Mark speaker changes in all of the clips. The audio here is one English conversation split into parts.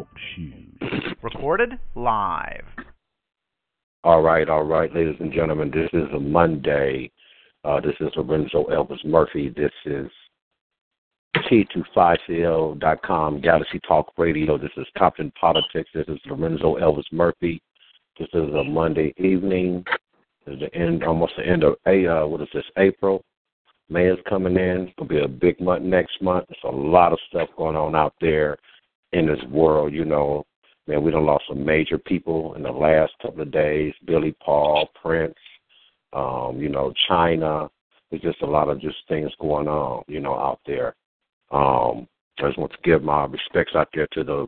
Speaker 1: Talk Shoes. Recorded live.
Speaker 2: All right, all right, ladies and gentlemen, this is a Monday. Uh, this is Lorenzo Elvis Murphy. This is T25CL.com, Galaxy Talk Radio. This is Compton Politics. This is Lorenzo Elvis Murphy. This is a Monday evening. This is the end, almost the end of a uh, what is this? April. May is coming in. It's gonna be a big month next month. There's a lot of stuff going on out there in this world. You know, man, we done lost some major people in the last couple of days. Billy Paul, Prince, um, you know, Chyna. There's just a lot of just things going on, you know, out there. Um, I just want to give my respects out there to the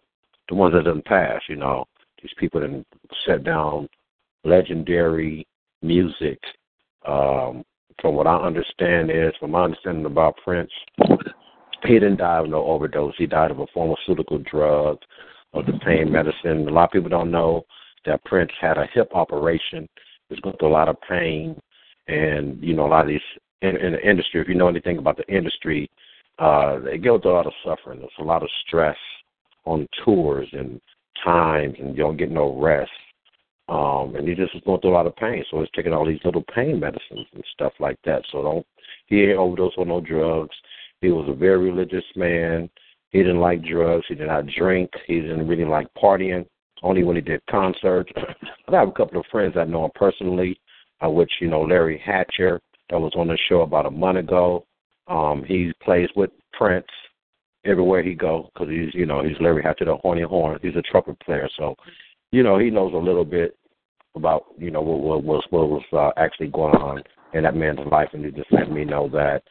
Speaker 2: the ones that didn't pass, you know. These people that set down legendary music. Um, from what I understand is, from my understanding about Prince, he didn't die of no overdose. He died of a pharmaceutical drug, of the pain medicine. A lot of people don't know that Prince had a hip operation. He was going through a lot of pain, and you know a lot of these in, in the industry. If you know anything about the industry, uh, they go through a lot of suffering. There's a lot of stress on tours and times, and you don't get no rest. Um, and he just was going through a lot of pain, so he's taking all these little pain medicines and stuff like that. So don't he ain't overdose on no drugs. He was a very religious man. He didn't like drugs. He did not drink. He didn't really like partying. Only when he did concerts. I have a couple of friends I know him personally, uh, which you know Larry Hatcher that was on the show about a month ago. Um, he plays with Prince everywhere he goes because he's you know he's Larry Hatcher the horny horn. He's a trumpet player, so you know he knows a little bit about you know what, what was what was uh, actually going on in that man's life, and he just let me know that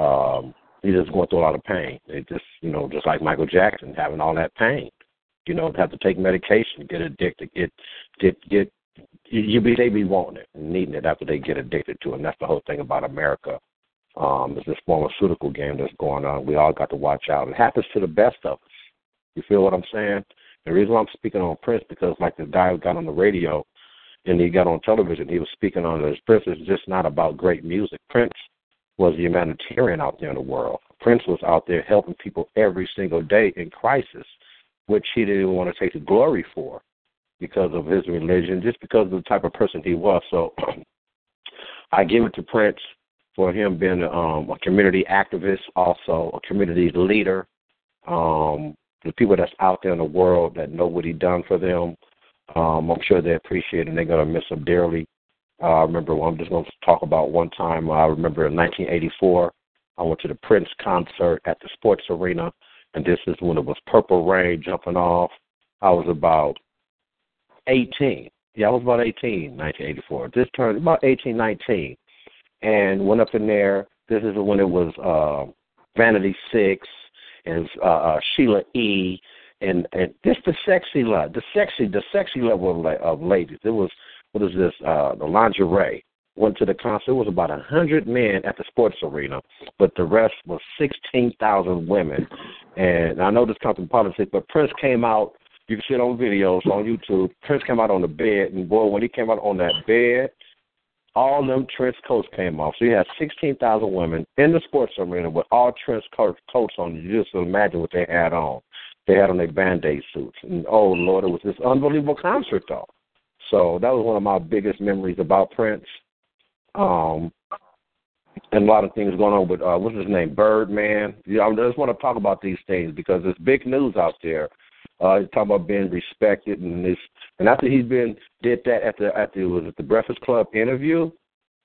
Speaker 2: um, he's just going through a lot of pain. It just you know just like Michael Jackson having all that pain, you know, have to take medication, get addicted, get get get you be they be wanting it and needing it after they get addicted to it. And that's the whole thing about America. Um, it's this pharmaceutical game that's going on. We all got to watch out. It happens to the best of us. You feel what I'm saying? The reason why I'm speaking on Prince because like the guy who got on the radio and he got on television, he was speaking on this. Prince is just not about great music. Prince was the humanitarian out there in the world. Prince was out there helping people every single day in crisis, which he didn't even want to take the glory for because of his religion, just because of the type of person he was. So I give it to Prince for him being um, a community activist, also a community leader. Um, the people that's out there in the world that know what he done for them, um, I'm sure they appreciate it and they're going to miss him dearly. Uh, I remember, well, I'm just going to talk about one time. I remember in 1984, I went to the Prince concert at the Sports Arena, and this is when it was Purple Rain jumping off. I was about 18. Yeah, I was about 18, 1984. This turned about 18, 19, and went up in there. This is when it was uh, Vanity Six and uh, uh, Sheila E. And and this the sexy level, the sexy, the sexy level of, of ladies. It was what is this? Uh, the lingerie. Went to the concert. It was about a hundred men at the sports arena, but the rest was sixteen thousand women. And I know this comes from politics, but Prince came out. You can see it on videos on YouTube. Prince came out on the bed, and boy, when he came out on that bed, all them trench coats came off. So you had 16,000 women in the sports arena with all trench coats on. You just imagine what they had on. They had on their band-aid suits. And oh, Lord, it was this unbelievable concert, though. So that was one of my biggest memories about Prince. Um, and a lot of things going on with uh, what's his name, Birdman. Yeah, I just want to talk about these things because there's big news out there. Uh, he's talking about being respected, and this, and after he's been did that at the at the was it the Breakfast Club interview,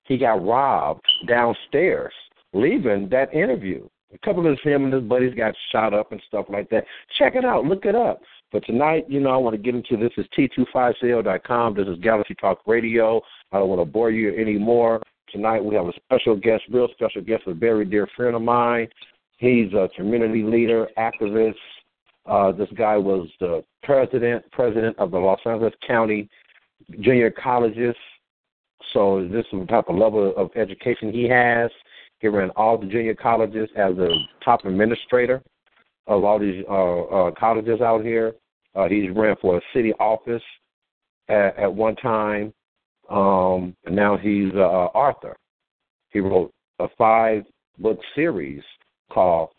Speaker 2: he got robbed downstairs leaving that interview. A couple of him and his buddies got shot up and stuff like that. Check it out, look it up. But tonight, you know, I want to get into this is T25CL.com. This is Galaxy Talk Radio. I don't want to bore you anymore. Tonight we have a special guest, real special guest, a very dear friend of mine. He's a community leader, activist. Uh, this guy was the president president of the Los Angeles County Junior Colleges. So this is the type of level of education he has. He ran all the junior colleges as a top administrator of all these uh, uh, colleges out here. Uh, he's ran for a city office at, at one time, um, and now he's uh, author. He wrote a five-book series called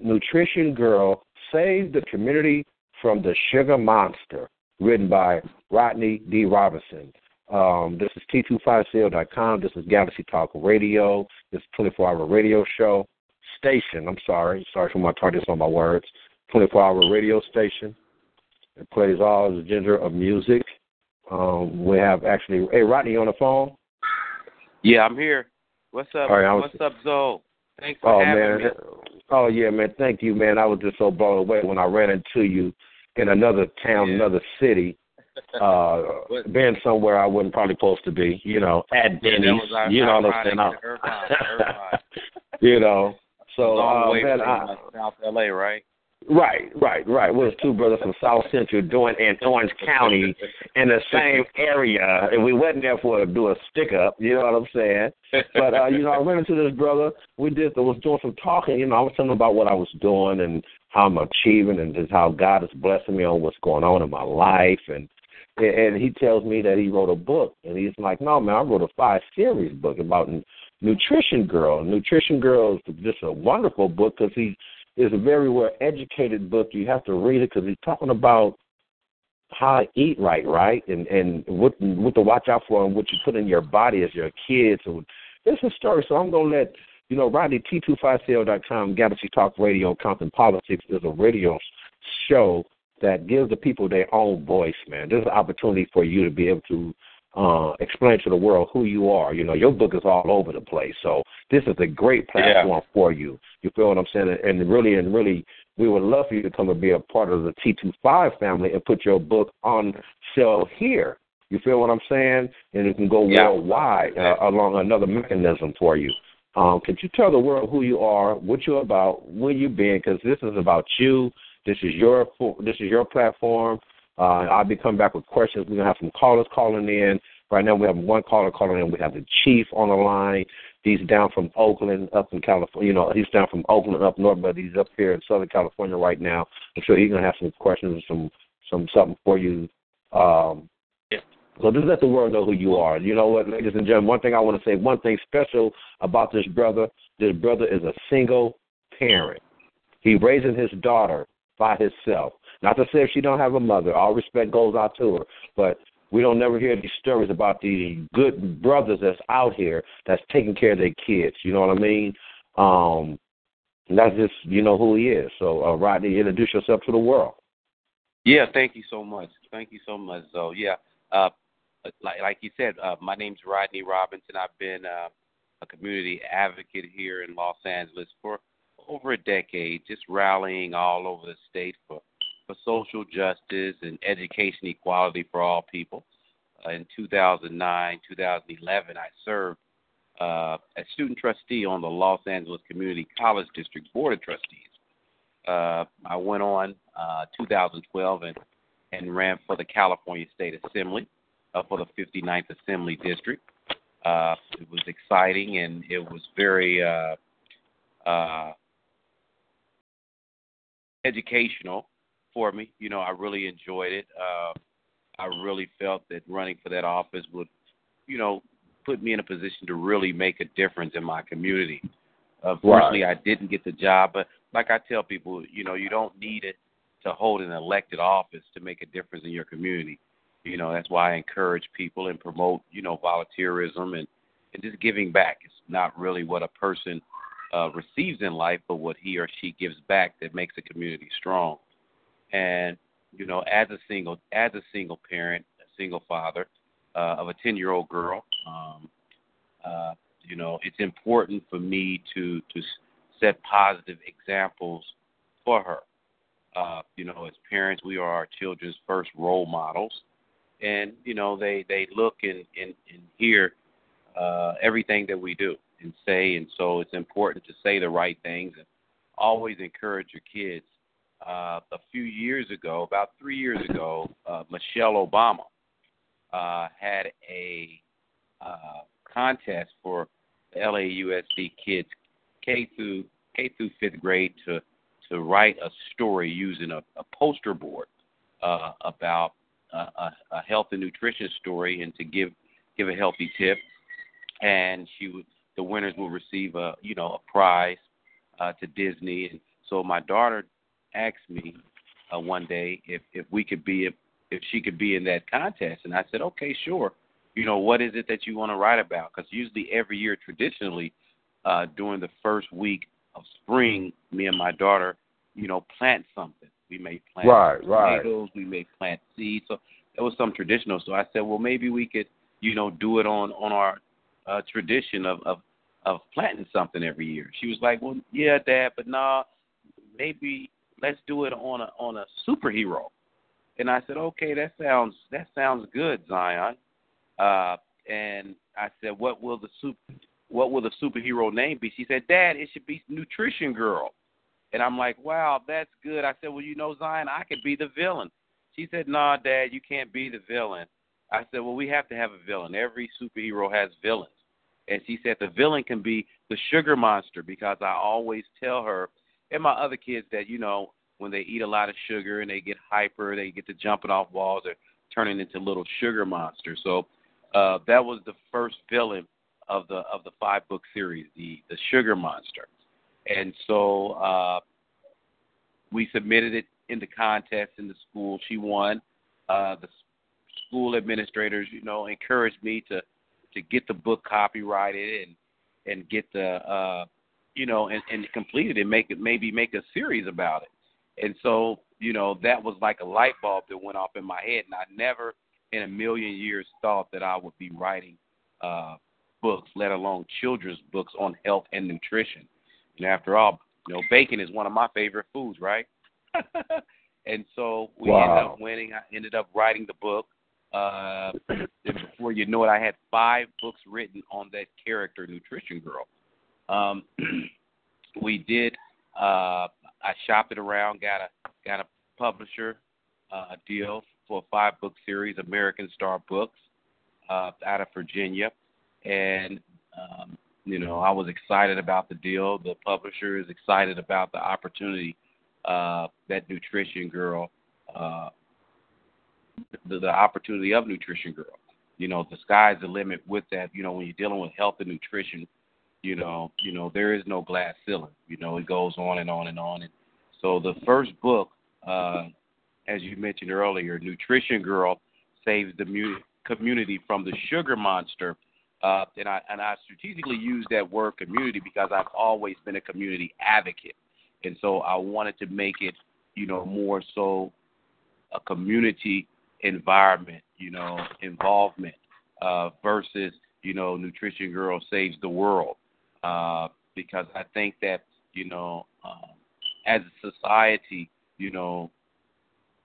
Speaker 2: "Nutrition Girl: Save the Community from the Sugar Monster, written by Rodney D. Robinson. Um, this is T25CL.com. This is Galaxy Talk Radio. This is 24 hour radio show. Station, I'm sorry. Sorry for my tardiness on my words. 24 hour radio station. It plays all the gender of music. Um, we have actually, hey, Rodney, on the phone?
Speaker 3: Yeah, I'm here. What's up?
Speaker 2: Right, was,
Speaker 3: What's up, Zoe? Thanks for
Speaker 2: oh,
Speaker 3: having
Speaker 2: man.
Speaker 3: me.
Speaker 2: Oh yeah, man. Thank you, man. I was just so blown away when I ran into you in another town,
Speaker 3: Yeah.
Speaker 2: another city, uh, being somewhere I wasn't probably supposed to be. You know, at
Speaker 3: Yeah,
Speaker 2: Denny's.
Speaker 3: our,
Speaker 2: you know what I'm saying?
Speaker 3: ironic. Irvine, Irvine.
Speaker 2: you know. So
Speaker 3: Long
Speaker 2: uh,
Speaker 3: way
Speaker 2: man, I,
Speaker 3: uh, South LA, right?
Speaker 2: right, right, right. We're two brothers from South Central doing in Orange County in the same area, and we wasn't there for to do a stick up. You know what I'm saying? but uh, you know, I ran into this brother. We did. I was doing some talking. You know, I was telling him about what I was doing and how I'm achieving, and just how God is blessing me on what's going on in my life. And and he tells me that he wrote a book, and he's like, "No, man, I wrote a five series book about Nutrition Girl. Nutrition Girl is just a wonderful book because he is a very well educated book. You have to read it because he's talking about." how to eat right, right, and and what what to watch out for, and what you put in your body as your kids. And it's a story. So I'm gonna let you know. Rodney T25CL.com, Galaxy Talk Radio, Compton Politics is a radio show that gives the people their own voice. Man, there's an opportunity for you to be able to uh, explain to the world who you are. You know, your book is all over the place, so this is a great platform for you. You feel what I'm saying? And really, and really, we would love for you to come and be a part of the T25 family and put your book on sale here. You feel what I'm saying? And it can go
Speaker 3: Yeah.
Speaker 2: worldwide uh, along another mechanism for you. Um, could you tell the world who you are, what you're about, where you've been? Because this is about you. This is your this is your platform. Uh, I'll be coming back with questions. We're gonna have some callers calling in. Right now, we have one caller calling in. We have the chief on the line. He's down from Oakland, up in California. You know, he's down from Oakland up north, but he's up here in Southern California right now. I'm sure he's gonna have some questions and some some something for you. Um,
Speaker 3: Yeah.
Speaker 2: so just let the world know who you are. You know what, ladies and gentlemen, one thing I want to say, one thing special about this brother, this brother is a single parent. He raising his daughter by himself. Not to say if she don't have a mother, all respect goes out to her, but we don't never hear these stories about the good brothers that's out here that's taking care of their kids. You know what I mean? Um, that's just you know who he is. So, uh, Rodney, introduce yourself to the world.
Speaker 3: Yeah, thank you so much. Thank you so much, Zoe. Yeah, uh, like like you said, uh, my name's Rodney Robinson. I've been uh, a community advocate here in Los Angeles for over a decade, just rallying all over the state for for social justice and education equality for all people. Uh, in 2009, 2011, I served uh, as student trustee on the Los Angeles Community College District Board of Trustees. Uh, I went on uh, 2012 and, and ran for the California State Assembly uh, for the 59th Assembly District. Uh, it was exciting and it was very educational for me. You know, I really enjoyed it. Uh, I really felt that running for that office would, you know, put me in a position to really make a difference in my community. Unfortunately, I didn't get the job, but like I tell people, you know, you don't need it to hold an elected office to make a difference in your community. You know, that's why I encourage people and promote, you know, volunteerism and, and just giving back. It's not really what a person uh, receives in life, but what he or she gives back that makes a community strong. And you know, as a single as a single parent, a single father uh, of a ten year old girl, um, uh, you know, it's important for me to to set positive examples for her. Uh, you know, as parents, we are our children's first role models, and you know, they they look and and, and hear uh, everything that we do and say, and so it's important to say the right things and always encourage your kids. Uh, a few years ago, about three years ago, uh, Michelle Obama uh, had a uh, contest for LAUSD kids K through K through fifth grade to to write a story using a, a poster board uh, about a, a, health and nutrition story and to give give a healthy tip. And she would the winners will receive a you know a prize uh, to Disney. And so my daughter asked me uh, one day if if we could be if, if she could be in that contest, and I said, okay, sure. You know, what is it that you want to write about? Because usually every year, traditionally, uh, during the first week of spring, me and my daughter, you know, plant something. We may plant
Speaker 2: Right, right.
Speaker 3: we may plant seeds. So it was some traditional. So I said, well, maybe we could, you know, do it on on our uh, tradition of of of planting something every year. She was like, well, yeah, Dad, but nah, maybe let's do it on a on a superhero. And I said, okay, that sounds that sounds good, Zion. Uh, and I said, what will the super what will the superhero name be? She said, Dad, it should be Nutrition Girl. And I'm like, wow, that's good. I said, well, you know, Zion, I could be the villain. She said, nah, Dad, you can't be the villain. I said, well, we have to have a villain. Every superhero has villains. And she said the villain can be the sugar monster because I always tell her and my other kids that, you know, when they eat a lot of sugar and they get hyper, they get to jumping off walls or turning into little sugar monsters. So uh, that was the first villain of the of the five book series, the the sugar monster. And so uh, we submitted it in the contest in the school. She won. Uh, the school administrators, you know, encouraged me to to get the book copyrighted and and get the uh, you know and, and complete it and make it maybe make a series about it. And so you know that was like a light bulb that went off in my head, and I never in a million years thought that I would be writing uh, books, let alone children's books on health and nutrition. And after all, you know, bacon is one of my favorite foods, right? and so we
Speaker 2: Wow.
Speaker 3: ended up winning. I ended up writing the book. Uh, and before you know it, I had five books written on that character, Nutrition Girl. Um, we did. Uh, I shopped it around, got a got a publisher uh, deal for a five book series, American Star Books, uh, out of Virginia, and um, you know I was excited about the deal. The publisher is excited about the opportunity uh, that Nutrition Girl, uh, the, the opportunity of Nutrition Girl. You know, the sky's the limit with that. You know, when you're dealing with health and nutrition, you know, you know there is no glass ceiling. You know, it goes on and on and on. And so the first book, uh, as you mentioned earlier, Nutrition Girl saves the mu- community from the sugar monster. Uh, and I and I strategically use that word community because I've always been a community advocate, and so I wanted to make it, you know, more so a community environment, you know, involvement uh, versus you know, Nutrition Girl saves the world. Uh, because I think that you know, um, as a society, you know,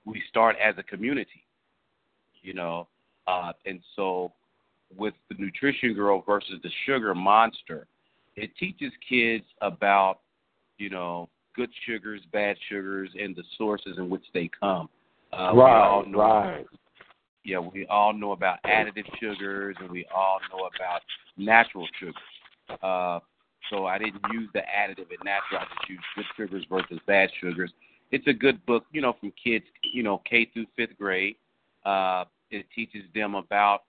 Speaker 3: we start as a community, you know, uh, and so with the Nutrition Girl versus the Sugar Monster, it teaches kids about, you know, good sugars, bad sugars, and the sources in which they come. Uh, we all
Speaker 2: right,
Speaker 3: know,
Speaker 2: right.
Speaker 3: Yeah, we all know about additive sugars, and we all know about natural sugars. Uh, so I didn't use the additive and natural. I just used good sugars versus bad sugars. It's a good book, you know, from kids, you know, K through fifth grade. Uh, it teaches them about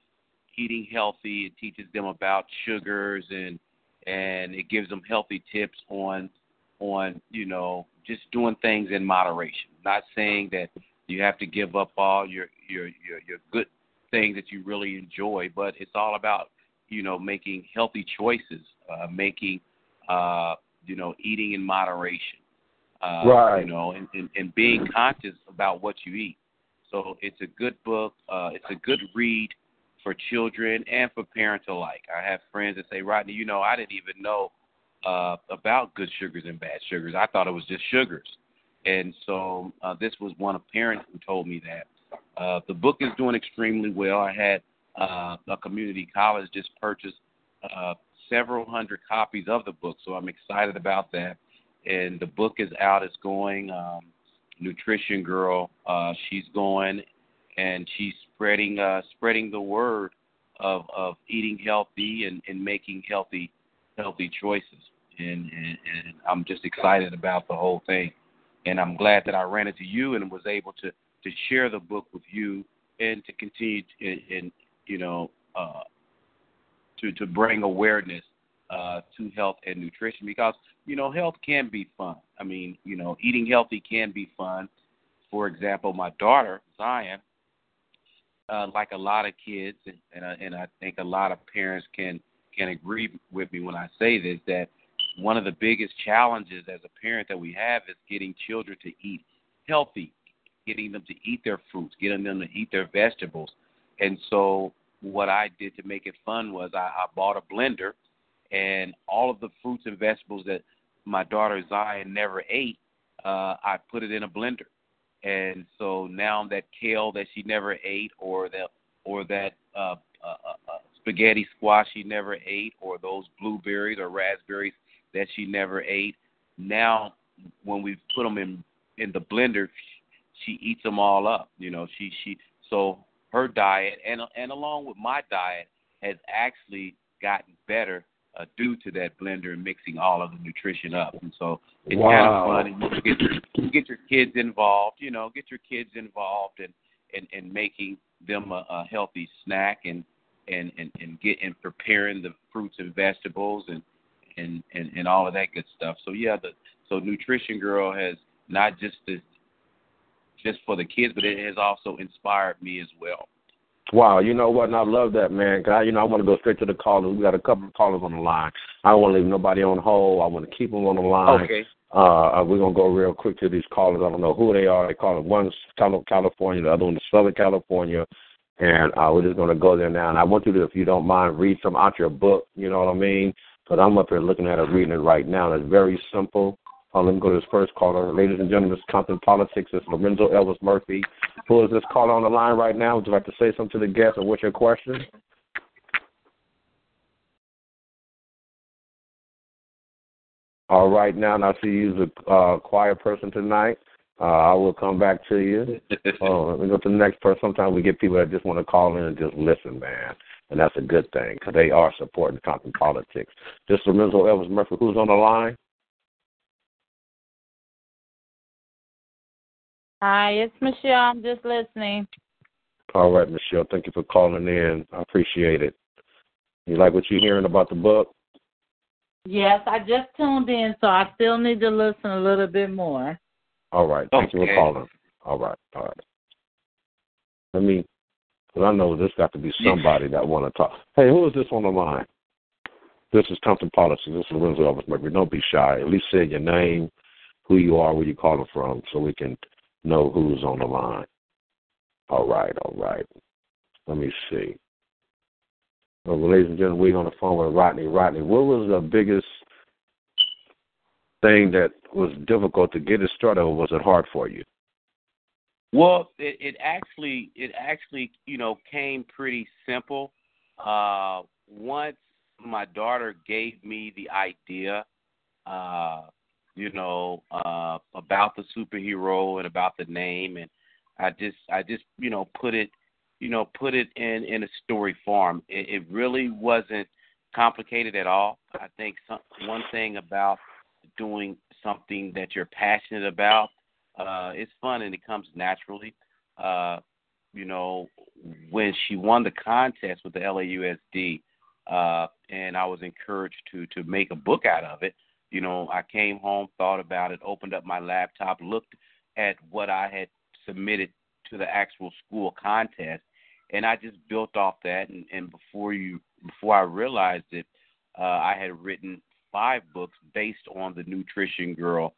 Speaker 3: eating healthy. It teaches them about sugars and and it gives them healthy tips on on you know just doing things in moderation. Not saying that you have to give up all your your your, your good things that you really enjoy, but it's all about you know making healthy choices, uh, making uh, you know eating in moderation, uh,
Speaker 2: Right.
Speaker 3: You know, and, and and being conscious about what you eat. So it's a good book. Uh, it's a good read for children and for parents alike. I have friends that say, Rodney, you know, I didn't even know uh, about good sugars and bad sugars. I thought it was just sugars. And so uh, this was one of parents who told me that. Uh, the book is doing extremely well. I had uh, a community college just purchased uh, several hundred copies of the book, so I'm excited about that. And the book is out. It's going. Um, Nutrition Girl. Uh, she's going, and she's spreading uh, spreading the word of of eating healthy and, and making healthy healthy choices. And, and and I'm just excited about the whole thing. And I'm glad that I ran into you and was able to to share the book with you and to continue to, and, you know uh, to to bring awareness uh, to health and nutrition because you know health can be fun. I mean, you know, eating healthy can be fun. for example, my daughter Zion, uh, like a lot of kids, and and, uh, and I think a lot of parents can can agree with me when I say this that one of the biggest challenges as a parent that we have is getting children to eat healthy, getting them to eat their fruits, getting them to eat their vegetables. And so what I did to make it fun was I, I bought a blender and all of the fruits and vegetables that my daughter Zion never ate, uh, I put it in a blender. And so now that kale that she never ate, or the or that uh, uh, uh, spaghetti squash she never ate, or those blueberries or raspberries that she never ate, now when we put them in in the blender, she eats them all up. You know, she she so her diet and and along with my diet has actually gotten better uh, due to that blender and mixing all of the nutrition up. And so it's
Speaker 2: wow.
Speaker 3: kind of fun. And you get your, get your kids involved. You know, get your kids involved in in, in making them a, a healthy snack and and and and get and preparing the fruits and vegetables and and and and all of that good stuff. So yeah, the so Nutrition Girl has not just this just for the kids, but it has also inspired me as well.
Speaker 2: Wow, you know what? And I love that, man. Cause I, you know, I want to go straight to the callers. We got a couple of callers on the line. I don't want to leave nobody on hold. I want to keep them on the line.
Speaker 3: Okay.
Speaker 2: Uh, we're gonna go real quick to these callers. I don't know who they are. They call it one's California, the other one is Southern California, and uh, we're just gonna go there now. And I want you to, if you don't mind, read some out your book. You know what I mean? But I'm up here looking at it, reading it right now. And it's very simple. Uh, let me go to this first caller. Ladies and gentlemen, it's Compton Politics. It's Lorenzo Elvis Murphy. Who is this caller on the line right now? Would you like to say something to the guest or what's your question? All right, now, I see you's a uh, quiet person tonight. Uh, I will come back to you. oh, let me go to the next person. Sometimes we get people that just want to call in and just listen, man. And that's a good thing because they are supporting Compton Politics. This is Lorenzo Elvis Murphy. Who's on the line?
Speaker 4: Hi, it's Michelle. I'm just listening.
Speaker 2: All right, Michelle. Thank you for calling in. I appreciate it. You like what you're hearing about the book?
Speaker 4: Yes, I just tuned in, so I still need to listen a little bit more.
Speaker 2: All right. Thank
Speaker 3: okay.
Speaker 2: you for calling. All right. All right. Let me, because I know this got to be somebody that want to talk. Hey, who is this on the line? This is Compton Politics. This is Lorenzo Elvis Murphy. Don't be shy. At least say your name, who you are, where you calling from, so we can know who's on the line. All right, all right. Let me see. Well, ladies and gentlemen, we're on the phone with Rodney. Rodney, what was the biggest thing that was difficult to get it started, or was it hard for you?
Speaker 3: Well, it, it actually, it actually, you know, came pretty simple. Uh, once my daughter gave me the idea, uh, you know, uh, about the superhero and about the name, and I just, I just, you know, put it, you know, put it in in a story form. It, it really wasn't complicated at all. I think some, one thing about doing something that you're passionate about, uh, it's fun and it comes naturally. Uh, you know, when she won the contest with the LAUSD, uh, and I was encouraged to to make a book out of it you know, I came home, thought about it, opened up my laptop, looked at what I had submitted to the actual school contest, and I just built off that. And, and before you, before I realized it, uh, I had written five books based on the Nutrition Girl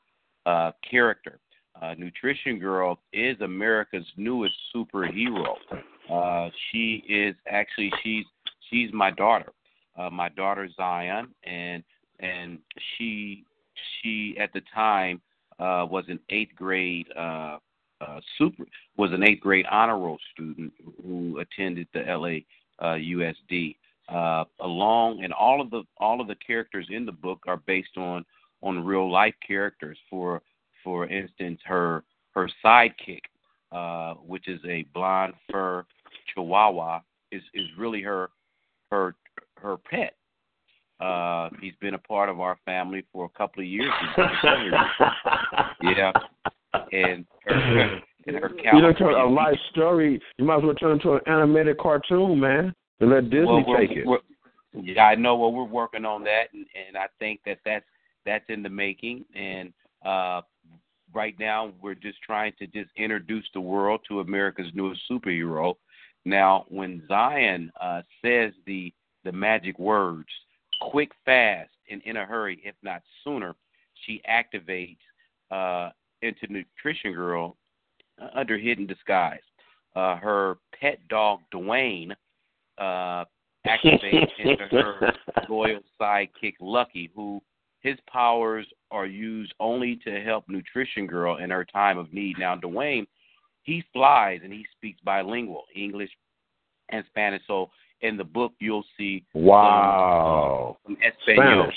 Speaker 3: uh, character. Uh, Nutrition Girl is America's newest superhero. Uh, she is actually she's she's my daughter, uh, my daughter Zion, and and she she at the time uh, was an eighth grade uh, uh, super was an eighth grade honor roll student who attended the LA uh, USD. Uh, along and all of the all of the characters in the book are based on on real life characters. For for instance, her her sidekick, uh, which is a blonde fur Chihuahua, is is really her her her pet. Uh, he's been a part of our family for a couple of years. yeah, and her, and her
Speaker 2: you know, turn a life story. You might as well turn it into an animated cartoon, man, and let Disney
Speaker 3: well,
Speaker 2: take it.
Speaker 3: Yeah, I know. Well, we're working on that, and, and I think that that's that's in the making. And uh, right now we're just trying to just introduce the world to America's newest superhero. Now, when Zion uh, says the the magic words, quick, fast, and in a hurry, if not sooner, she activates uh, into Nutrition Girl uh, under hidden disguise. Uh, her pet dog Dwayne uh, activates into her loyal sidekick Lucky, who his powers are used only to help Nutrition Girl in her time of need. Now, Dwayne, he flies and he speaks bilingual, English and Spanish. So in the book, you'll see
Speaker 2: wow
Speaker 3: some, some
Speaker 2: Spanish.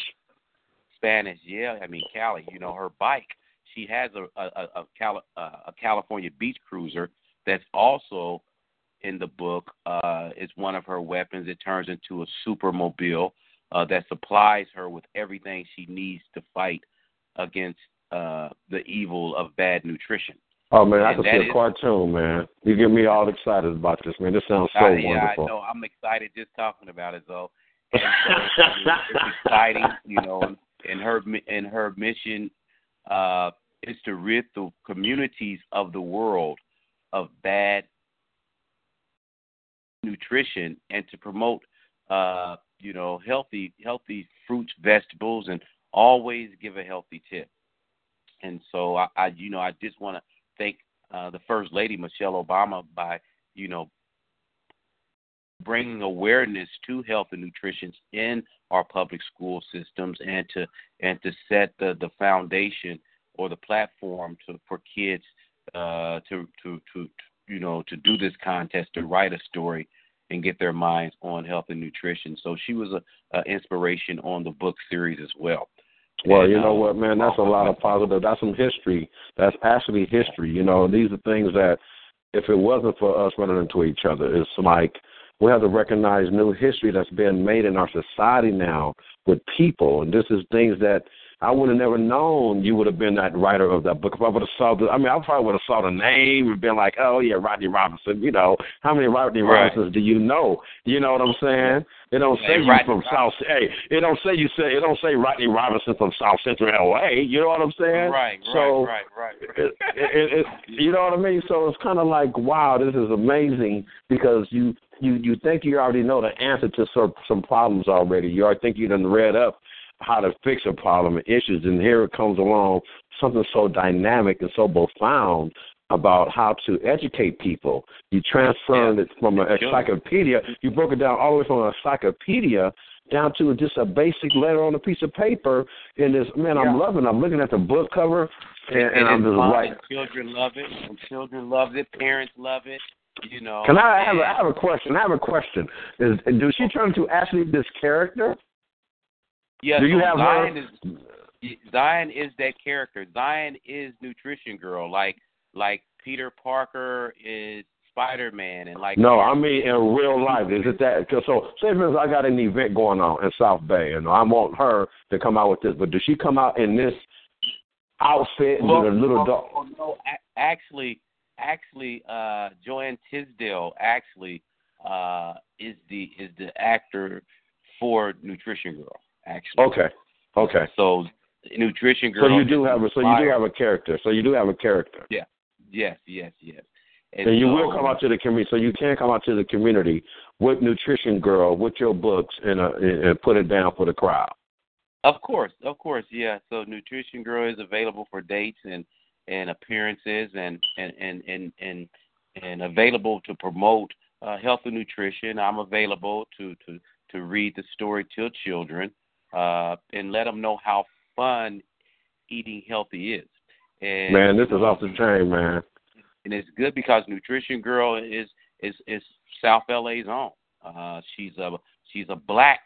Speaker 3: Spanish. Yeah, I mean Cali. You know her bike. She has a a a, Cali, a California beach cruiser that's also in the book. Uh, it's one of her weapons. It turns into a supermobile uh, that supplies her with everything she needs to fight against uh, the evil of bad nutrition.
Speaker 2: Oh man, I can see a
Speaker 3: is-
Speaker 2: cartoon, man. You get me all excited about this, man. This sounds so
Speaker 3: I, yeah,
Speaker 2: wonderful.
Speaker 3: I know. I'm excited just talking about it, though. So, it's exciting, you know. And, and her and her mission uh, is to rid the communities of the world of bad nutrition and to promote, uh, you know, healthy healthy fruits, vegetables, and always give a healthy tip. And so I, I you know, I just want to thank uh, the First Lady Michelle Obama by, you know, bringing awareness to health and nutrition in our public school systems and to and to set the, the foundation or the platform to for kids uh, to, to to you know to do this contest to write a story and get their minds on health and nutrition. So she was a, a inspiration on the book series as well.
Speaker 2: Well, you know
Speaker 3: uh,
Speaker 2: what, man? That's a lot of positive. That's some history. That's actually history. You know, these are things that, if it wasn't for us running into each other, it's like we have to recognize new history that's being made in our society now with people, and this is things that I would have never known you would have been that writer of that book. If I would have saw the, I mean, I probably would have saw the name and been like, oh yeah, Rodney Robinson. You know, how many Rodney
Speaker 3: Right.
Speaker 2: Robinsons do you know? You know what I'm saying? It don't say you
Speaker 3: Rodney
Speaker 2: from South. Hey, it don't say you say it don't say Rodney Robinson from South Central LA. You know what I'm saying?
Speaker 3: Right,
Speaker 2: So
Speaker 3: right, right, right.
Speaker 2: it, it, it, you know what I mean? So it's kind of like, wow, this is amazing because you you you think you already know the answer to some some problems already. You already think you done read up how to fix a problem and issues, and here it comes along something so dynamic and so profound about how to educate people. You transferred
Speaker 3: Yeah.
Speaker 2: it from an encyclopedia. You broke it down all the way from an encyclopedia down to just a basic letter on a piece of paper. And this man, I'm loving. it. I'm looking at the book cover, and, and I'm just like,
Speaker 3: and Children love it. And children love it. Parents love it. You know.
Speaker 2: Can I have a, I have a question? I have a question. Is does she turn to actually this character?
Speaker 3: Yeah,
Speaker 2: Do you
Speaker 3: so
Speaker 2: have her-
Speaker 3: Zion is Zion is that character. Zion is Nutrition Girl, like like Peter Parker is Spider Man, and like
Speaker 2: No, I mean in real life. Is it that? Cause so, say for I got an event going on in South Bay, and I want her to come out with this. But does she come out in this outfit and
Speaker 3: Well,
Speaker 2: with a little
Speaker 3: oh,
Speaker 2: dog?
Speaker 3: oh, no, actually, actually, uh, Joanne Tisdale actually uh, is the is the actor for Nutrition Girl. Actually,
Speaker 2: Okay, okay.
Speaker 3: So Nutrition Girl.
Speaker 2: So you do have a so you do have a character. So you do have a character. Yeah.
Speaker 3: Yes, yes, yes.
Speaker 2: And you
Speaker 3: so-
Speaker 2: will come out to the community. So you can come out to the community with Nutrition Girl, with your books, and uh, and and put it down for the crowd.
Speaker 3: Of course, of course, yeah. So Nutrition Girl is available for dates and and appearances and and and and and, and available to promote uh, health and nutrition. I'm available to to to read the story to children uh, and let them know how fun eating healthy is. And,
Speaker 2: Man, this is off the chain, man.
Speaker 3: and it's good because Nutrition Girl is is is South LA's own. Uh, she's a she's a black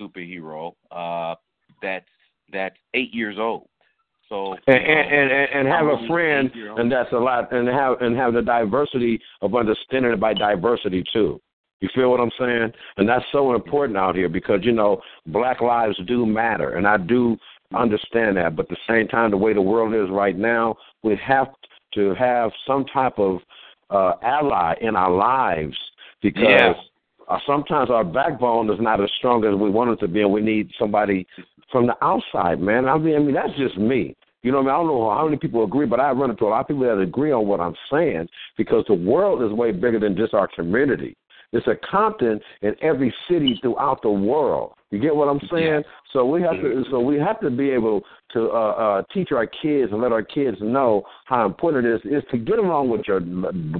Speaker 3: superhero uh, that's that's eight years old. So
Speaker 2: and and and, and have a friend, and that's a lot, and have and have the diversity of understanding by diversity too. You feel what I'm saying? And that's so important out here because you know black lives do matter, and I do understand that. But at the same time, the way the world is right now, we have to have some type of uh, ally in our lives because
Speaker 3: Yeah.
Speaker 2: uh, sometimes our backbone is not as strong as we want it to be, and we need somebody from the outside, man. I mean, I mean that's just me. You know what I mean? I don't know how many people agree, but I run into a lot of people that agree on what I'm saying because the world is way bigger than just our community. It's a Compton in every city throughout the world. You get what I'm saying? So we have to so we have to be able to uh, uh, teach our kids and let our kids know how important it is is to get along with your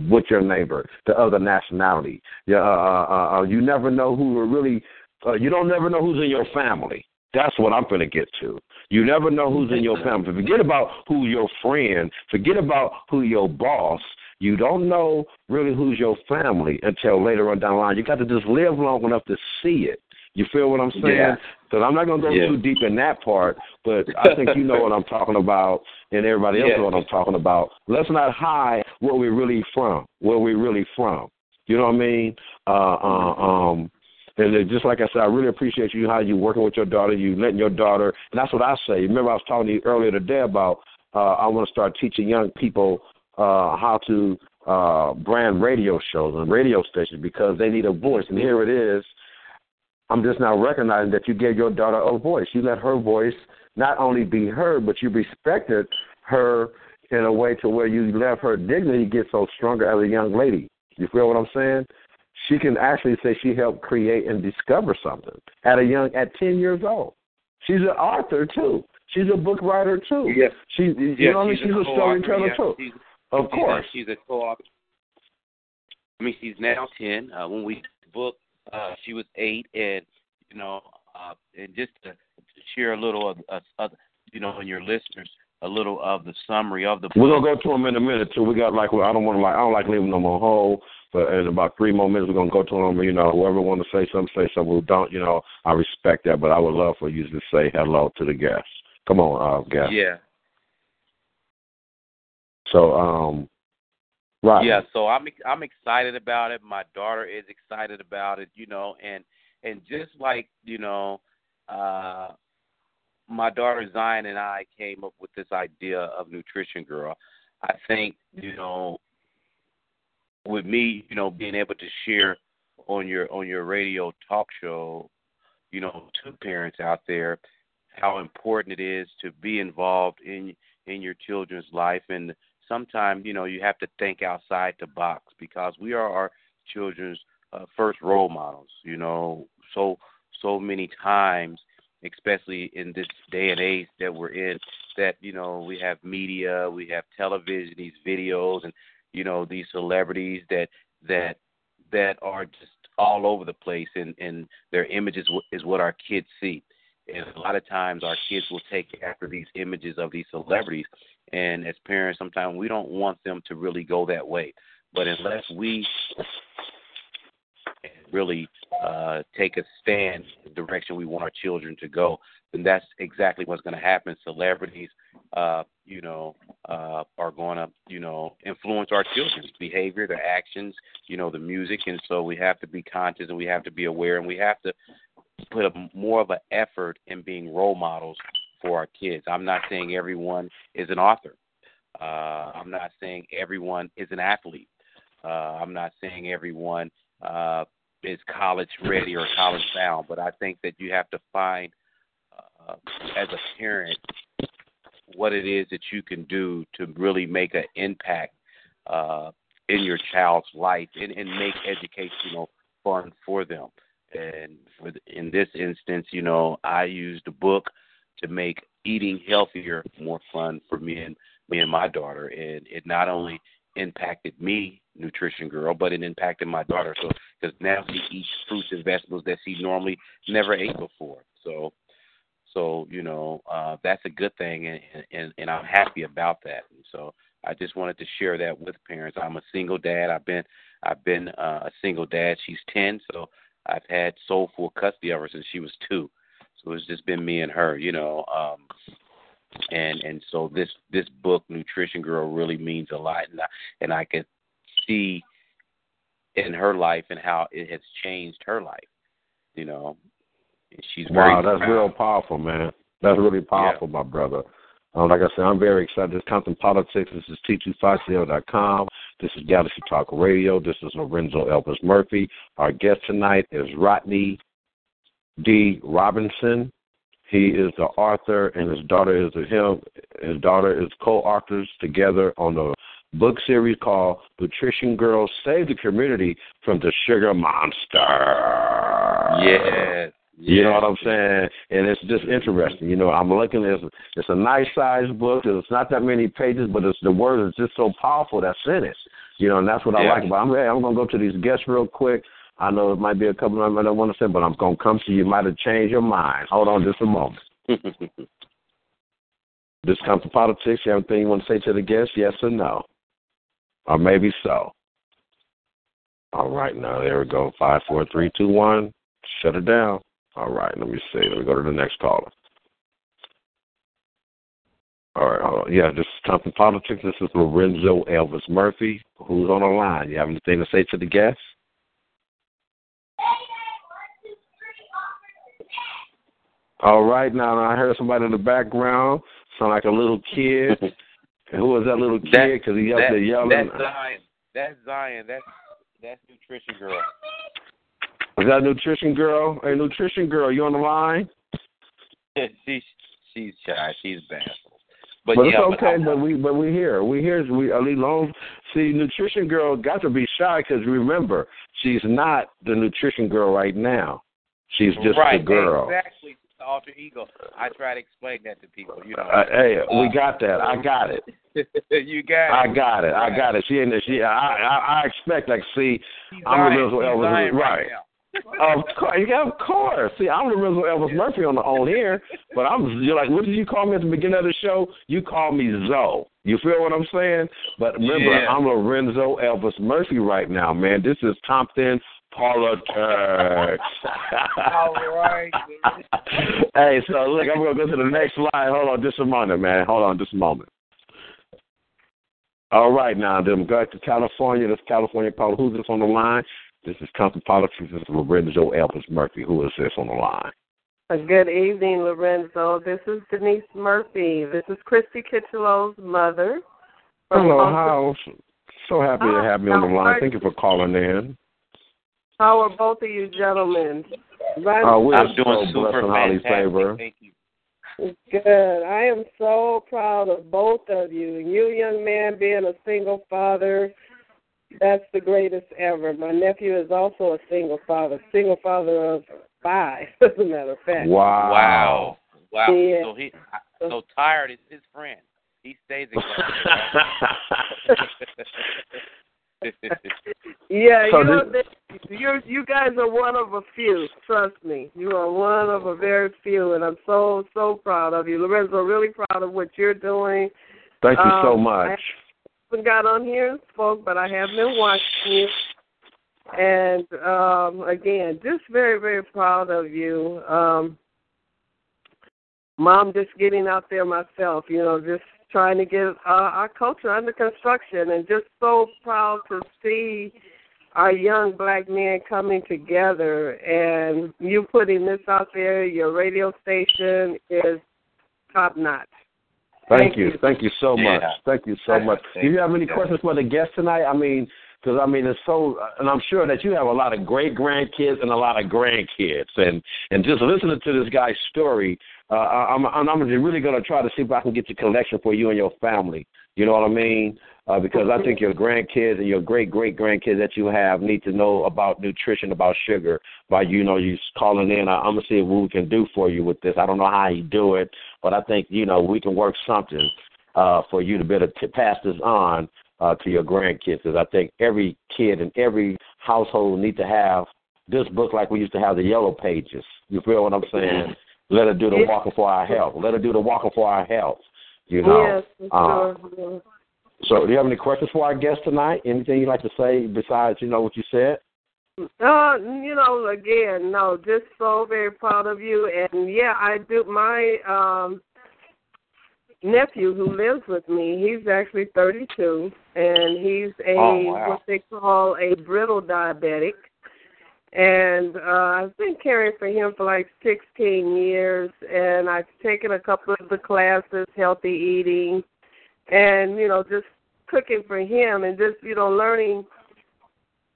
Speaker 2: with your neighbor, the other nationality. Yeah, uh, uh, uh, uh you never know who are really. Uh, you don't never know who's in your family. That's what I'm going to get to. You never know who's in your family. Forget about who your friend. Forget about who your boss. You don't know really who's your family until later on down the line. You got to just live long enough to see it. You feel what I'm saying?
Speaker 3: Yeah.
Speaker 2: Because I'm not going to go
Speaker 3: Yeah.
Speaker 2: too deep in that part, but I think you know what I'm talking about, and everybody else
Speaker 3: Yeah.
Speaker 2: knows what I'm talking about. Let's not hide where we're really from. Where we're really from. You know what I mean? Uh, uh, um, and it- just like I said, I really appreciate you how you working with your daughter. You letting your daughter, and that's what I say. Remember, I was talking to you earlier today about uh, I want to start teaching young people uh, how to uh, brand radio shows and radio stations because they need a voice. And here it is. I'm just now recognizing that you gave your daughter a voice. You let her voice not only be heard, but you respected her in a way to where you let her dignity get so stronger as a young lady. You feel what I'm saying? She can actually say she helped create and discover something at a young at ten years old. She's an author too. She's a book writer too.
Speaker 3: Yes.
Speaker 2: She you
Speaker 3: Yeah,
Speaker 2: know what I mean?
Speaker 3: she's
Speaker 2: She's
Speaker 3: a
Speaker 2: a storyteller
Speaker 3: yeah.
Speaker 2: too.
Speaker 3: She's-
Speaker 2: Of
Speaker 3: she's a-
Speaker 2: course.
Speaker 3: she's a co-author. I mean, she's now ten. Uh, when we did the book, uh, she was eight, and you know, uh, and just to, share a little of, of, of, you know, and your listeners, a little of the summary of the book.
Speaker 2: We're gonna go to them in a minute too. We got like I don't want to like I don't like leaving them on hold. But in about three more minutes, we're gonna go to them. You know, whoever want to say something, say something. Who don't, you know, I respect that. But I would love for you to say hello to the guests. Come on, uh, guest.
Speaker 3: Yeah,
Speaker 2: So, um, right.
Speaker 3: yeah. So I'm I'm excited about it. My daughter is excited about it. You know, and and just like you know, uh, my daughter Zion and I came up with this idea of Nutrition Girl. I think you know, with me, you know, being able to share on your on your radio talk show, you know, to parents out there, how important it is to be involved in in your children's life and sometimes you know you have to think outside the box because we are our children's uh, first role models you know. So so many times especially in this day and age that we're in that you know we have media we have television these videos and you know these celebrities that that that are just all over the place and and their images is what our kids see. And a lot of times our kids will take after these images of these celebrities and as parents sometimes we don't want them to really go that way. But unless we really uh take a stand in the direction we want our children to go then that's exactly what's going to happen. Celebrities uh you know uh are going to you know influence our children's behavior their actions you know the music. And so we have to be conscious and we have to be aware. And we have to put a more of an effort in being role models for our kids. I'm not saying everyone is an author. Uh, I'm not saying everyone is an athlete. Uh, I'm not saying everyone uh, is college ready or college bound. But I think that you have to find, uh, as a parent, what it is that you can do to really make an impact uh, in your child's life and, and make educational fun for them. And for the, in this instance, you know, I used the book to make eating healthier more fun for me and me and my daughter, and it not only impacted me, nutrition girl, but it impacted my daughter. So because now she eats fruits and vegetables that she normally never ate before. So, so you know, uh, that's a good thing, and, and and I'm happy about that. And so I just wanted to share that with parents. I'm a single dad. I've been I've been uh, a single dad. She's ten, so I've had sole full custody of her since she was two. So it's just been me and her, you know. Um, and and so this this book, Nutrition Girl, really means a lot, and I, and I can see in her life and how it has changed her life, you know. And she's
Speaker 2: Wow, that's
Speaker 3: proud.
Speaker 2: real powerful, man. That's really powerful, my brother. Um, like I said, I'm very excited. This Compton Politics. This is T250.com. This is Galaxy Talk Radio. This is Lorenzo Elvis Murphy. Our guest tonight is Rodney D. Robinson. He is the author, and his daughter is him. His daughter is co-authors together on the book series called Nutrition Girls Save the Community from the Sugar Monster.
Speaker 3: Yes.
Speaker 2: You know what I'm saying? And it's just interesting. You know, I'm looking at it's, it's a nice sized book. It's not that many pages, but it's the word is just so powerful that's in it. You know, and that's what I like about. it. I'm I'm gonna go to these guests real quick. I know it might be a couple of them I don't want to say, but I'm gonna come to you. Might have changed your mind. Hold on just a moment. This comes to politics. You have anything you want to say to the guests? Yes or no? Or maybe so. All right, now there we go. Five, four, three, two, one. Shut it down. All right, let me see. Let me go to the next caller. All right, hold on. Yeah, this is Compton Politics. This is Lorenzo Elvis Murphy, who's on the line. You have anything to say to the guests? All right, now I heard somebody in the background sound like a little kid. Who was that little kid? Because he up there yelling.
Speaker 3: That's Zion. That's Zion. That's that's nutrition girl.
Speaker 2: Is that nutrition girl? Hey, nutrition girl, you on the line?
Speaker 3: she's she's shy. She's bashful. But,
Speaker 2: But,
Speaker 3: yeah,
Speaker 2: it's okay.
Speaker 3: but,
Speaker 2: But, we but we here. We here. We uh, Ali Long. See, nutrition girl got to be shy because remember, she's not the nutrition girl right now. She's just
Speaker 3: right,
Speaker 2: the girl.
Speaker 3: Exactly. The alter ego. I try to explain that to people. You know.
Speaker 2: Uh, hey, we got that. I got it.
Speaker 3: you got It.
Speaker 2: I got it. I got it. She ain't. She. I. I, I expect. Like, see,
Speaker 3: She's
Speaker 2: I'm
Speaker 3: She's
Speaker 2: Elvis. Right.
Speaker 3: now.
Speaker 2: Of course, yeah, of course. See, I'm Lorenzo Elvis Murphy on the on here, but I'm you're like, what did you call me at the beginning of the show? You call me Zoe. You feel what I'm saying? But remember,
Speaker 3: Yeah.
Speaker 2: I'm Lorenzo Elvis Murphy right now, man. This is Compton politics.
Speaker 3: All right.
Speaker 2: hey, so look, I'm gonna go to the next slide. Hold on, just a moment, man. Hold on, just a moment. All right, now then go to California. This California caller. Who's this on the line? This is Compton Politics. This is Lorenzo Elvis Murphy. Who is this on the line?
Speaker 5: Good evening, Lorenzo. This is Denise Murphy. This is Christy Kitchelow's mother.
Speaker 2: Hello,
Speaker 5: Hunter-
Speaker 2: how so happy to have you on the line. Thank you for calling in.
Speaker 5: How are both of you gentlemen? Right-
Speaker 2: Uh, we're
Speaker 3: I'm
Speaker 2: so
Speaker 3: doing
Speaker 2: blessed
Speaker 3: super
Speaker 2: and highly
Speaker 3: fantastic.
Speaker 2: favored.
Speaker 3: Thank you.
Speaker 5: Good. I am so proud of both of you. You, young man, being a single father, that's the greatest ever. My nephew is also a single father, single father of five, as a matter of fact.
Speaker 2: Wow.
Speaker 3: Wow. Wow.
Speaker 5: Yeah.
Speaker 3: So he so tired is his friend. He stays exhausted.
Speaker 5: Yeah,
Speaker 2: So
Speaker 5: you know,
Speaker 2: this-
Speaker 5: you you guys are one of a few. Trust me, you are one of a very few, and I'm so so proud of you, Lorenzo. Really proud of what you're doing.
Speaker 2: Thank you so
Speaker 5: Um,
Speaker 2: much.
Speaker 5: I haven't got on here and spoke, but I have been watching you, and um, again, just very very proud of you. Um, Mom, just getting out there myself, you know, just trying to get uh, our culture under construction, and just so proud to see our young black men coming together and you putting this out there, your radio station is top notch.
Speaker 2: Thank,
Speaker 5: thank
Speaker 2: you.
Speaker 5: you.
Speaker 2: Thank you so
Speaker 3: Yeah.
Speaker 2: much. Thank you so much.
Speaker 3: Thank
Speaker 2: Do you have any questions for the guest tonight? I mean, because I mean, it's so, and I'm sure that you have a lot of great grandkids and a lot of grandkids, and and just listening to this guy's story, uh, I'm I'm, I'm really going to try to see if I can get the collection for you and your family. You know what I mean? Uh, because I think your grandkids and your great great grandkids that you have need to know about nutrition, about sugar. By you know you calling in, I, I'm gonna see what we can do for you with this. I don't know how you do it, but I think you know we can work something uh, for you to be able to pass this on uh, to your grandkids. Because I think every kid in every household need to have this book like we used to have the yellow pages. You feel what I'm saying? Let her do the
Speaker 5: Yeah.
Speaker 2: walking for our health. Let her do the walking for our health. You know.
Speaker 5: Yes,
Speaker 2: uh,
Speaker 5: sure.
Speaker 2: So, do you have any questions for our guest tonight? Anything you'd like to say besides, you know, what you said?
Speaker 5: Uh, you know, again, no, just so very proud of you. And yeah, I do. My um nephew who lives with me, he's actually 32, and he's a
Speaker 3: Oh, wow.
Speaker 5: what they call a brittle diabetic. And uh, I've been caring for him for like 16 years, and I've taken a couple of the classes, healthy eating, and you know, just cooking for him, and just you know, learning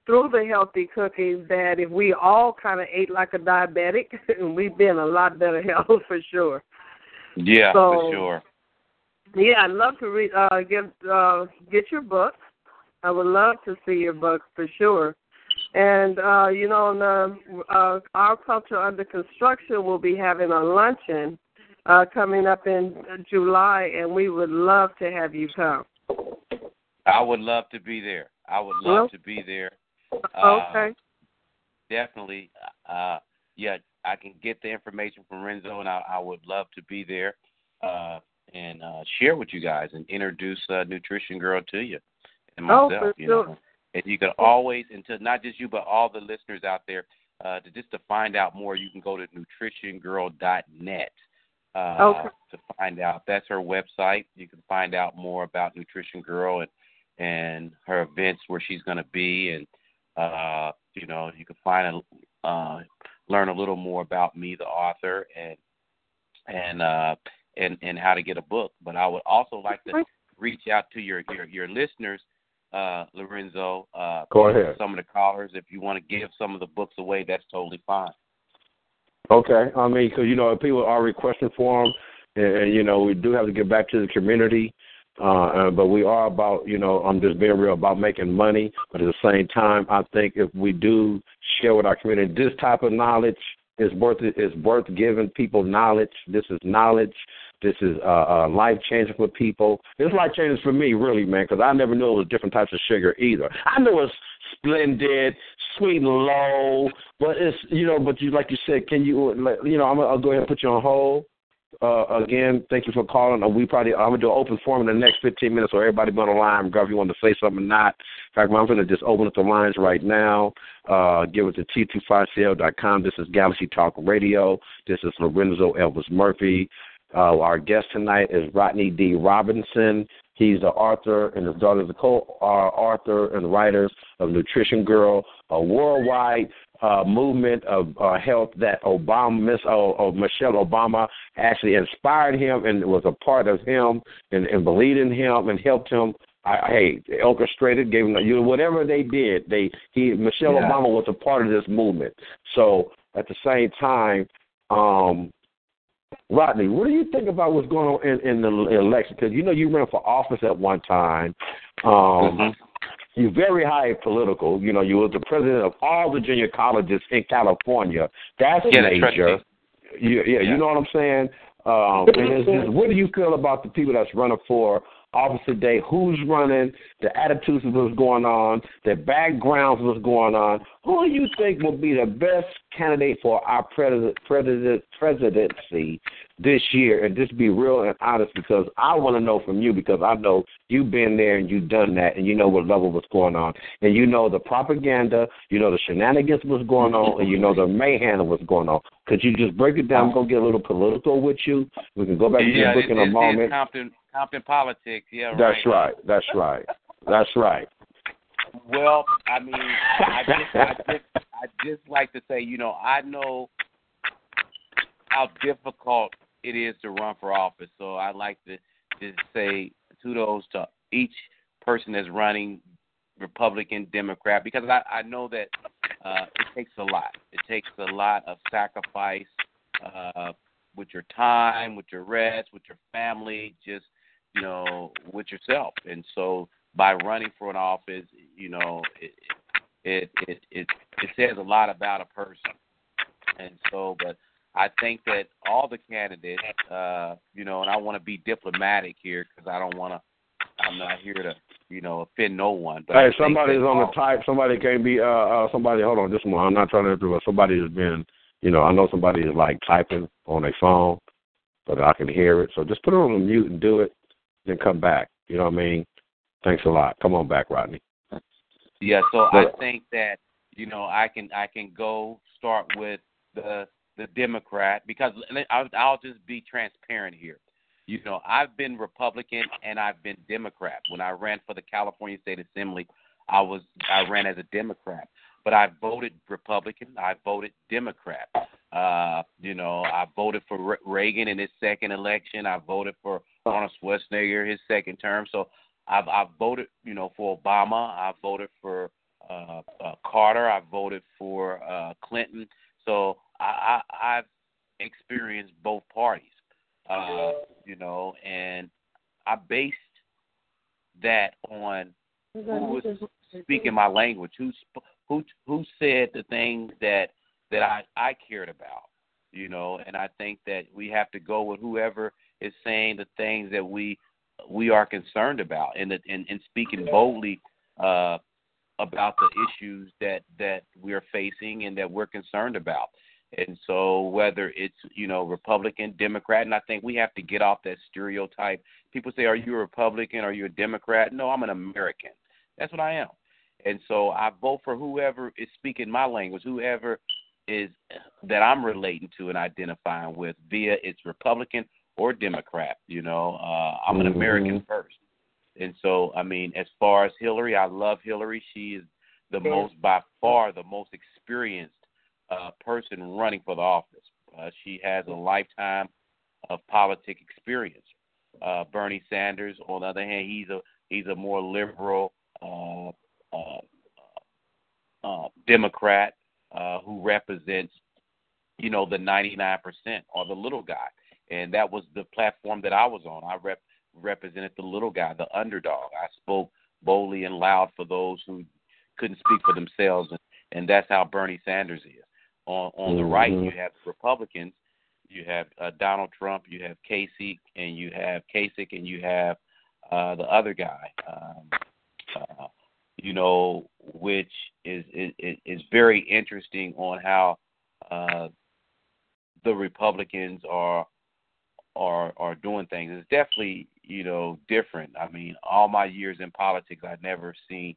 Speaker 5: through the healthy cooking that if we all kind of ate like a diabetic, we'd be in a lot better health for sure.
Speaker 3: Yeah,
Speaker 5: So-
Speaker 3: for sure.
Speaker 5: Yeah, I'd love to read. Uh, get uh, get your book. I would love to see your book for sure. And uh, you know, the, uh, our culture under construction will be having a luncheon uh, coming up in July, and we would love to have you come.
Speaker 3: I would love to be there. I would love
Speaker 5: Well-
Speaker 3: to be there. Uh,
Speaker 5: okay.
Speaker 3: Definitely. Uh, yeah, I can get the information from Renzo, and I, I would love to be there uh, and uh, share with you guys and introduce uh, Nutrition Girl to you and myself, Oh,
Speaker 5: for
Speaker 3: you
Speaker 5: sure.
Speaker 3: know, and you can always, and to not just you, but all the listeners out there, uh, to just to find out more, you can go to nutritiongirl.net. Uh,
Speaker 5: Okay.
Speaker 3: To find out, that's her website. You can find out more about Nutrition Girl and and her events where she's going to be, and uh, you know, you can find a, uh, learn a little more about me, the author, and and uh, and and how to get a book. But I would also like to reach out to your your, your listeners, uh, Lorenzo. Uh,
Speaker 2: Go ahead.
Speaker 3: Some of the callers, if you want to give some of the books away, that's totally fine.
Speaker 2: Okay, I mean, because you know people are requesting for them, and, and you know we do have to get back to the community. Uh, but we are about, you know, I'm just being real about making money. But at the same time, I think if we do share with our community this type of knowledge is worth it, is worth giving people knowledge. This is knowledge. This is uh, uh, life changing for people. It's life changing for me, really, man, because I never knew it was different types of sugar either. I knew it was Splenda, sweet and low, but it's you know, but you like you said, can you, you know, I'm, I'll go ahead and put you on hold. Uh, again, thank you for calling. Uh, we probably I'm gonna do an open forum in the next 15 minutes, so everybody on the line. Regardless if you want to say something or not. In fact, I'm gonna just open up the lines right now. Uh, give it to t25cl.com. This is Galaxy Talk Radio. This is Lorenzo Elvis Murphy. Uh, our guest tonight is Rodney D. Robinson. He's the author, and his daughter is the co-author and writer of Nutrition Girl, a worldwide uh, movement of uh, health that Obama, Miss uh, uh, Michelle Obama, actually inspired him and was a part of him and, and believed in him and helped him. I, hey, orchestrated, gave him you know, whatever they did. They he Michelle
Speaker 3: Yeah.
Speaker 2: Obama was a part of this movement. So at the same time, um, Rodney, what do you think about what's going on in, in the election? Because you know you ran for office at one time. Um,
Speaker 3: Mhm.
Speaker 2: You're very high political. You know, you were the president of all the junior colleges in California. That's
Speaker 3: Yeah,
Speaker 2: major.
Speaker 3: trustee.
Speaker 2: You, yeah,
Speaker 3: Yeah.
Speaker 2: you know what I'm saying. Um, and it's just, what do you feel about the people that's running for office today? Who's running? The attitudes of what's going on, the backgrounds of what's going on. Who do you think will be the best candidate for our president, president presidency this year? And just be real and honest, because I want to know from you, because I know you've been there and you've done that, and you know what level what's going on, and you know the propaganda, you know the shenanigans what's going on, and you know the mayhem of what's going on. Could you just break it down? Go get a little political with you. We can go back to
Speaker 3: yeah,
Speaker 2: the book
Speaker 3: it-
Speaker 2: in a
Speaker 3: it's,
Speaker 2: moment.
Speaker 3: It's Compton, Compton politics. Yeah,
Speaker 2: That's right. That's right. That's right.
Speaker 3: Well, I mean, I just, I just, I just like to say, you know, I know how difficult it is to run for office. So I like to just say kudos to each person that's running, Republican, Democrat, because I, I know that uh, it takes a lot. It takes a lot of sacrifice uh, with your time, with your rest, with your family, just you know, with yourself. And so by running for an office, you know, it it it it, it says a lot about a person. And so, but I think that all the candidates, uh, you know, and I want to be diplomatic here because I don't want to. I'm not here to, you know, offend no one. But
Speaker 2: Hey, somebody's on the type. Somebody can't be. Uh, uh, somebody. Hold on, just a moment. I'm not trying to interrupt. Somebody has been. You know, I know somebody is like typing on their phone, but I can hear it. So just put it on mute and do it, then come back. You know what I mean? Thanks a lot. Come on back, Rodney.
Speaker 3: Yeah, so I think that you know I can I can go start with the the Democrat because I'll, I'll just be transparent here. You know, I've been Republican and I've been Democrat. When I ran for the California State Assembly, I was I ran as a Democrat, but I voted Republican. I voted Democrat. Uh, you know, I voted for Re- Reagan in his second election. I voted for Arnold Schwarzenegger his second term. So I've I've voted, you know, for Obama. I voted for uh, uh, Carter. I voted for uh, Clinton. So I, I, I've experienced both parties, uh, you know, and I based that on who was speaking my language, who who who said the things that that I I cared about, you know, and I think that we have to go with whoever is saying the things that we we are concerned about and and, and speaking boldly uh, about the issues that that we are facing and that we're concerned about. And so whether it's, you know, Republican, Democrat, and I think we have to get off that stereotype. People say, Are you a Republican? Are you a Democrat? No, I'm an American. That's what I am. And so I vote for whoever is speaking my language, whoever is that I'm relating to and identifying with via it's Republican or Democrat. You know, uh, I'm an American
Speaker 2: Mhm.
Speaker 3: first. And so, I mean, as far as Hillary, I love Hillary. She is the most, by far, the most experienced uh, person running for the office. Uh, she has a lifetime of politic experience. Uh, Bernie Sanders, on the other hand, he's a he's a more liberal uh, uh, uh, Democrat uh, who represents, you know, the 99% or the little guy. And that was the platform that I was on. I rep, represented the little guy, the underdog. I spoke boldly and loud for those who couldn't speak for themselves, and, and that's how Bernie Sanders is. On on the right,
Speaker 2: Mhm.
Speaker 3: you have Republicans, you have uh, Donald Trump, you have Casey, and you have Kasich, and you have uh, the other guy. Um, uh, you know, which is is, is very interesting on how uh, the Republicans are are are doing things. It's definitely you know different. I mean, all my years in politics, I've never seen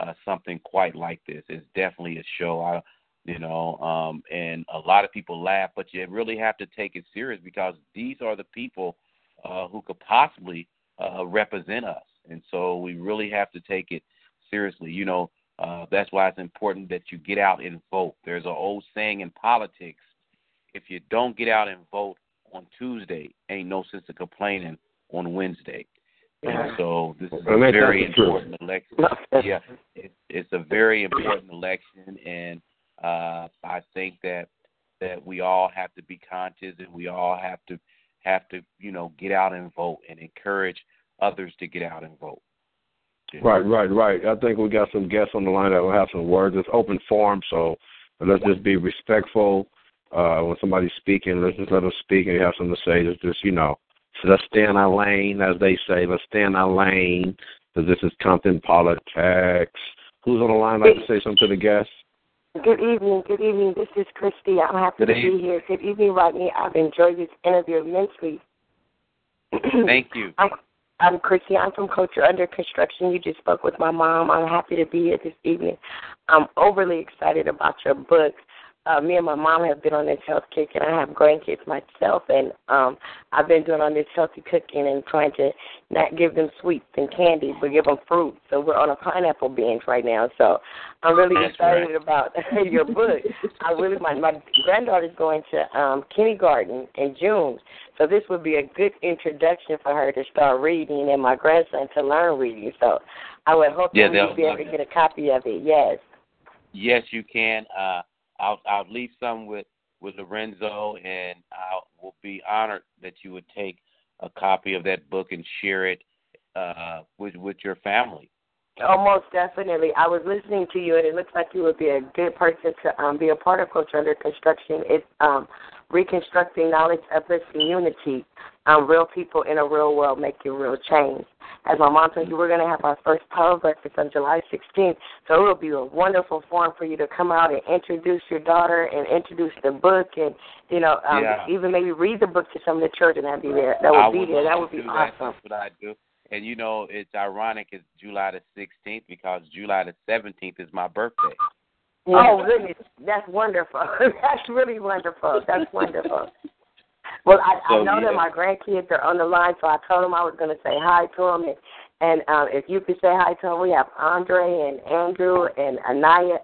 Speaker 3: uh, something quite like this. It's definitely a show. I you know, um, and a lot of people laugh, but you really have to take it serious because these are the people uh, who could possibly uh, represent us, and so we really have to take it seriously. You know, uh, that's why it's important that you get out and vote. There's an old saying in politics: if you don't get out and vote on Tuesday, ain't no sense of complaining on Wednesday. And so this is a
Speaker 2: And ain't that
Speaker 3: very important election. Yeah, it, it's a very important election, and uh, I think that that we all have to be conscious, and we all have to have to you know get out and vote and encourage others to get out and vote.
Speaker 2: Right, right, right. I think we got some guests on the line that will have some words. It's open forum, so let's just be respectful. Uh, when somebody's speaking, let's just let them speak and you have something to say. Just, just you know, so let's stay in our lane, as they say. Let's stay in our lane, because this is Compton politics. Who's on the line? Like to say something to the guests?
Speaker 6: Good evening. Good evening. This is Christy. I'm happy
Speaker 3: Good
Speaker 6: to
Speaker 3: evening.
Speaker 6: be here. Good evening, Rodney. I've enjoyed this interview immensely.
Speaker 3: Thank you.
Speaker 6: I'm, I'm Christy. I'm from Culture Under Construction. You just spoke with my mom. I'm happy to be here this evening. I'm overly excited about your book. Uh, me and my mom have been on this health kick, and I have grandkids myself, and um, I've been doing on this healthy cooking and trying to not give them sweets and candy, but give them fruit. So we're on a pineapple binge right now. So I'm really
Speaker 3: That's
Speaker 6: excited
Speaker 3: right.
Speaker 6: about your book. I really my my granddaughter's going to um kindergarten in June, so this would be a good introduction for her to start reading, and my grandson to learn reading. So I would hope
Speaker 3: Yeah,
Speaker 6: that we'll be able to get a copy of it. Yes.
Speaker 3: Yes, you can. Uh, I'll I'll leave some with with Lorenzo, and I will be honored that you would take a copy of that book and share it uh, with with your family.
Speaker 6: Oh, most definitely. I was listening to you, and it looks like you would be a good person to um, be a part of Culture Under Construction. It's um, reconstructing knowledge, uplifting unity. Um, real people in a real world making real change. As my mom told you, we're going to have our first power breakfast on July 16th, so it will be a wonderful forum for you to come out and introduce your daughter and introduce the book, and you know, um,
Speaker 3: Yeah.
Speaker 6: even maybe read the book to some of the children that be there. That
Speaker 3: I
Speaker 6: would be there. That would be
Speaker 3: that.
Speaker 6: awesome.
Speaker 3: That's what I do. And you know, it's ironic. It's July the 16th because July the 17th is my birthday.
Speaker 6: Oh goodness, that's wonderful. that's really wonderful. That's wonderful. Well, I, I know
Speaker 3: yeah.
Speaker 6: that my grandkids are on the line, so I told them I was going to say hi to them, and, and um, if you could say hi to them, we have Andre and Andrew and Anaya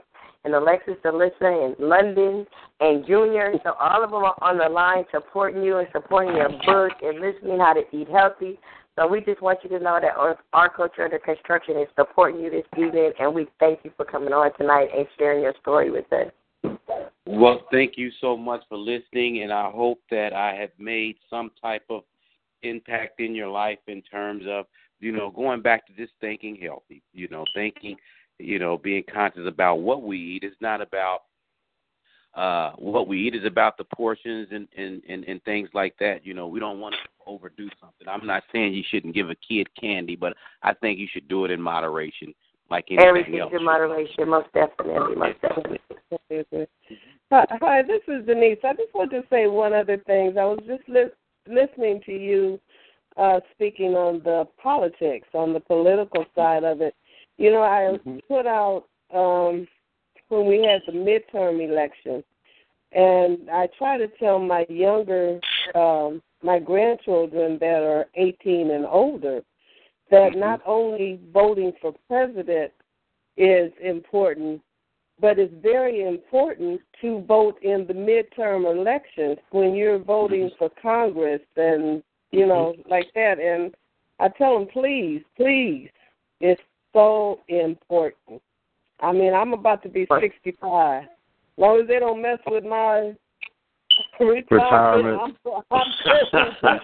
Speaker 6: and Alexis, Alyssa, and London and Junior. So all of them are on the line supporting you and supporting your book and listening how to eat healthy. So we just want you to know that our, our culture under construction is supporting you this evening, and we thank you for coming on tonight and sharing your story with us.
Speaker 3: Well, thank you so much for listening, and I hope that I have made some type of impact in your life in terms of, you know, going back to just thinking healthy, you know, thinking, you know, being conscious about what we eat. It's not about uh what we eat is about the portions and, and and and things like that you know we don't want to overdo something i'm not saying you shouldn't give a kid candy but i think you should do it in moderation like anything
Speaker 6: Everything
Speaker 3: else
Speaker 6: in moderation, most definitely, most definitely.
Speaker 5: Hi, hi, this is Denise. I just want to say one other thing. I was just lis- listening to you uh, speaking on the politics, on the political side of it. You know, I
Speaker 3: Mm-hmm.
Speaker 5: put out um, when we had the midterm election, and I try to tell my younger, um, my grandchildren that are 18 and older, that
Speaker 3: Mm-hmm.
Speaker 5: not only voting for president is important, but it's very important to vote in the midterm elections when you're voting for Congress and you know like that. And I tell them, please, please, it's so important. I mean, I'm about to be 65. As long as they don't mess with my retirement,
Speaker 2: Retirement.
Speaker 5: I'm, I'm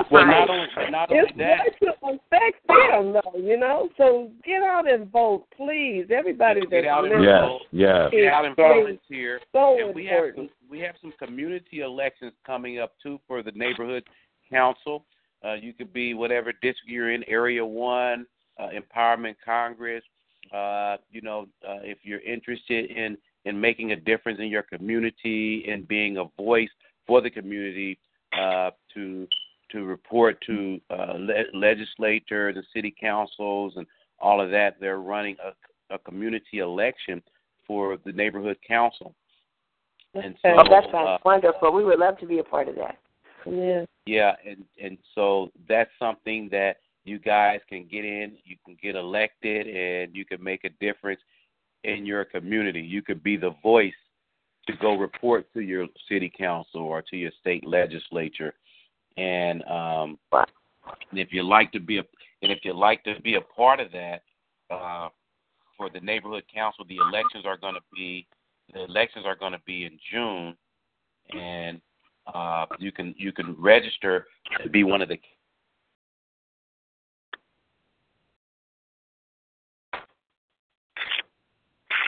Speaker 3: well not only not only
Speaker 5: it's
Speaker 3: that
Speaker 5: going to affect them, though, you know. So get out and vote, please. Everybody
Speaker 3: Get
Speaker 5: that's
Speaker 3: out and
Speaker 5: listening,
Speaker 2: yes,
Speaker 3: vote.
Speaker 2: yes.
Speaker 3: get out and
Speaker 5: so-
Speaker 3: volunteer
Speaker 5: so
Speaker 3: and we have
Speaker 5: important.
Speaker 3: some, we have some community elections coming up too for the neighborhood council. Uh, you could be whatever district you're in, area one, uh, empowerment Congress. Uh, you know, uh, if you're interested in in making a difference in your community and being a voice for the community, uh, to to report to uh, le- legislators and city councils and all of that, they're running a, a community election for the neighborhood council. And so,
Speaker 5: Okay.
Speaker 6: That
Speaker 3: uh,
Speaker 6: wonderful. We would love to be a part of that.
Speaker 5: Yeah.
Speaker 3: yeah, and and so that's something that you guys can get in. You can get elected, and you can make a difference in your community. You could be the voice to go report to your city council or to your state legislature. And um, if you like to be a and if you like to be a part of that, uh, for the neighborhood council, the elections are going to be the elections are going to be in June, and uh, you can you can register to be one of the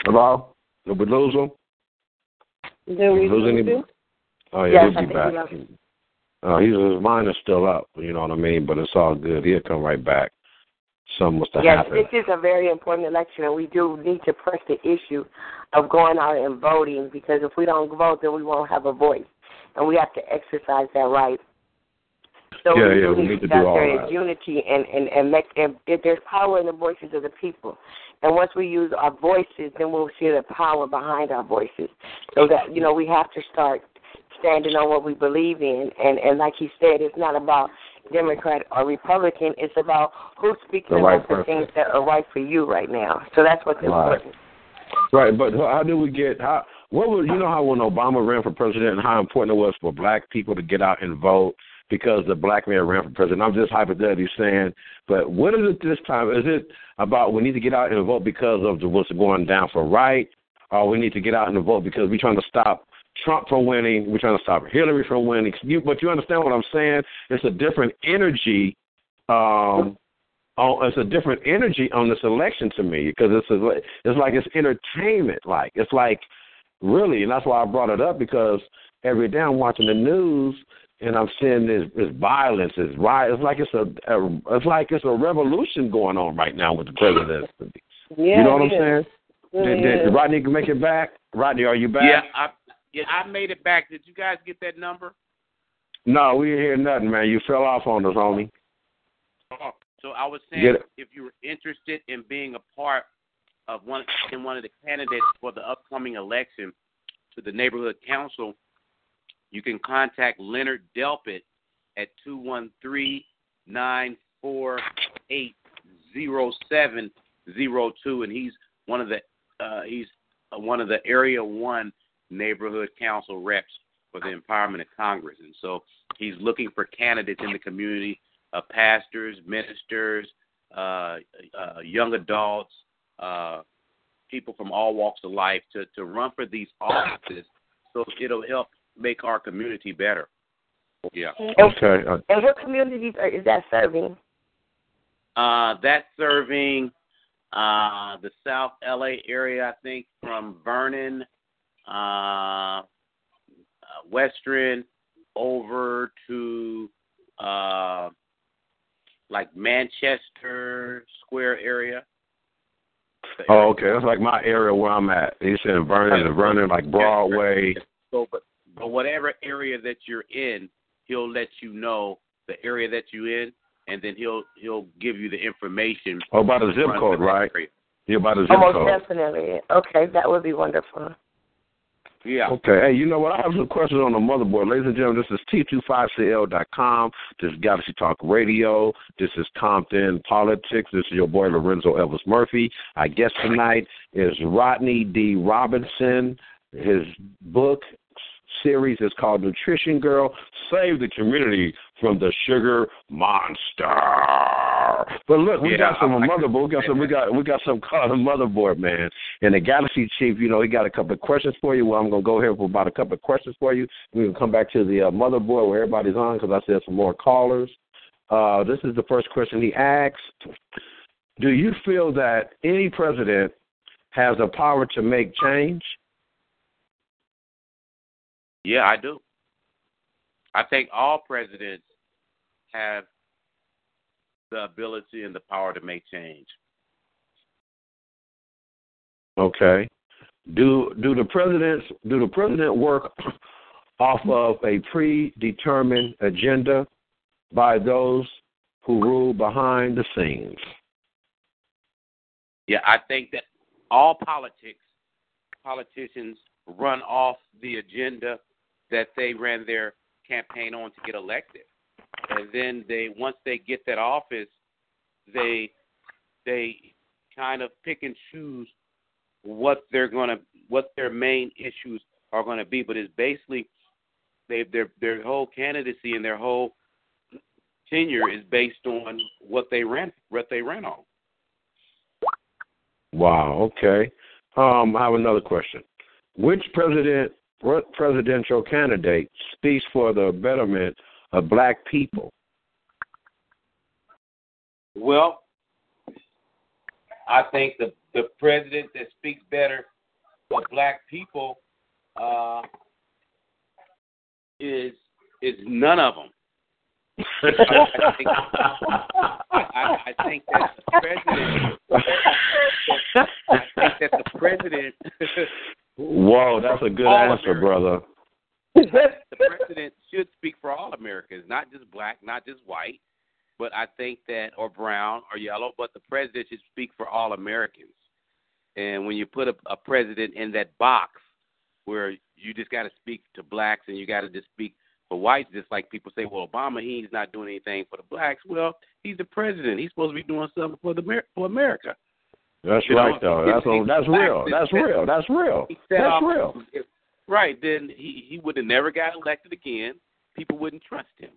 Speaker 2: Hello? Did we lose
Speaker 5: we
Speaker 2: Lose any- Oh yeah,
Speaker 6: Yes,
Speaker 2: he'll be back. Uh, he's his mind is still up. You know what I mean? But it's all good. He'll come right back. Something must have
Speaker 6: Yes,
Speaker 2: happened.
Speaker 6: this is a very important election, and we do need to press the issue of going out and voting because if we don't vote, then we won't have a voice, and we have to exercise that right. So
Speaker 2: Yeah,
Speaker 6: we
Speaker 2: yeah, we
Speaker 6: need
Speaker 2: to do all
Speaker 6: there
Speaker 2: that.
Speaker 6: unity and and and make and there's power in the voices of the people, and once we use our voices, then we'll see the power behind our voices. So that you know we have to start standing on what we believe in, and and like he said, it's not about Democrat or Republican. It's about who's speaking
Speaker 2: The right
Speaker 6: about the things that are right for you right now. So that's what's
Speaker 2: Right.
Speaker 6: important.
Speaker 2: Right, but how do we get how? What was you know how when Obama ran for president and how important it was for black people to get out and vote because the black man ran for president. I'm just hypothetically saying, but what is it this time? Is it about we need to get out and vote because of the, what's going down for right, or we need to get out and vote because we're trying to stop Trump from winning, we're trying to stop Hillary from winning? You, but you understand what I'm saying? It's a different energy. Um, on, it's a different energy on this election to me because it's a, it's like it's entertainment like it's like really and that's why I brought it up because every day I'm watching the news and I'm seeing this, this violence is riot it's like it's a, a it's like it's a revolution going on right now with the president
Speaker 5: Yeah,
Speaker 2: you know what I'm
Speaker 5: yeah.
Speaker 2: saying
Speaker 5: Yeah,
Speaker 2: did, did. Rodney make it back Rodney are you back
Speaker 3: yeah I yeah I made it back. Did you guys get that number?
Speaker 2: no we didn't hear nothing man you fell off on us homie
Speaker 3: Oh, So I was saying, if you were interested in being a part of one in one of the candidates for the upcoming election to the neighborhood council, you can contact Leonard Delpit at two one three nine four eight zero seven zero two, and he's one of the uh, he's one of the area one neighborhood council reps for the empowerment of Congress, and so he's looking for candidates in the community uh, pastors, ministers, uh, uh, young adults, uh, people from all walks of life to to run for these offices, so it'll help make our community better. Yeah.
Speaker 2: Okay. Uh,
Speaker 6: And what communities are, is that serving?
Speaker 3: Uh, that's serving uh, the South LA area, I think, from Vernon, uh, uh, Western, over to uh, like Manchester Square area.
Speaker 2: Oh, okay. That's like my area where I'm at. He said Vernon, and Vernon, like Broadway.
Speaker 3: So, but but whatever area that you're in, he'll let you know the area that you're in, and then he'll he'll give you the information.
Speaker 2: Oh, by the zip code,
Speaker 3: for that
Speaker 2: right?
Speaker 3: area.
Speaker 2: Yeah, by the zip
Speaker 6: Almost
Speaker 2: code.
Speaker 6: Almost definitely. Okay, that would be wonderful.
Speaker 3: Yeah.
Speaker 2: Okay. Hey, you know what? I have some questions on the motherboard. Ladies and gentlemen, this is T25CL.com. This is Galaxy Talk Radio. This is Compton Politics. This is your boy Lorenzo Elvis Murphy. Our guest tonight is Rodney D. Robinson. His book series is called Nutrition Girl Save the Community from the Sugar Monster. But look, we
Speaker 3: Yeah,
Speaker 2: got some
Speaker 3: like
Speaker 2: motherboard. We got some. We got we got some called a motherboard, man. And the Galaxy Chief, you know, he got a couple of questions for you. Well, I'm gonna go here for about a couple of questions for you. We can come back to the uh, motherboard where everybody's on because I said some more callers. Uh, this is the first question he asked. Do you feel that any president has the power to make change?
Speaker 3: Yeah, I do. I think all presidents have the ability and the power to make change.
Speaker 2: Okay. Do do the presidents do the president work off of a predetermined agenda by those who rule behind the scenes?
Speaker 3: Yeah, I think that all politics, politicians run off the agenda that they ran their campaign on to get elected, and then they once they get that office, they they kind of pick and choose what they're gonna what their main issues are gonna be. But it's basically they their their whole candidacy and their whole tenure is based on what they ran what they ran on.
Speaker 2: Wow. Okay. Um, I have another question. Which president, presidential candidate speaks for the betterment of black people?
Speaker 3: Well, I think the the president that speaks better for black people uh, is is none of them. I think, I, I think that the president. I think that the president.
Speaker 2: Whoa, that's a good
Speaker 3: All
Speaker 2: answer,
Speaker 3: Americans.
Speaker 2: brother.
Speaker 3: the president should speak for all Americans, not just black, not just white, but I think that or brown or yellow, but the president should speak for all Americans. And when you put a, a president in that box where you just got to speak to blacks and you got to just speak for whites, just like people say, well, Obama, he's not doing anything for the blacks. Well, he's the president. He's supposed to be doing something for the Amer- for America.
Speaker 2: That's
Speaker 3: You know,
Speaker 2: right, though. That's
Speaker 3: if
Speaker 2: that's real. That's real. That's real. That's real.
Speaker 3: right, then he he would have never got elected again. People wouldn't trust him.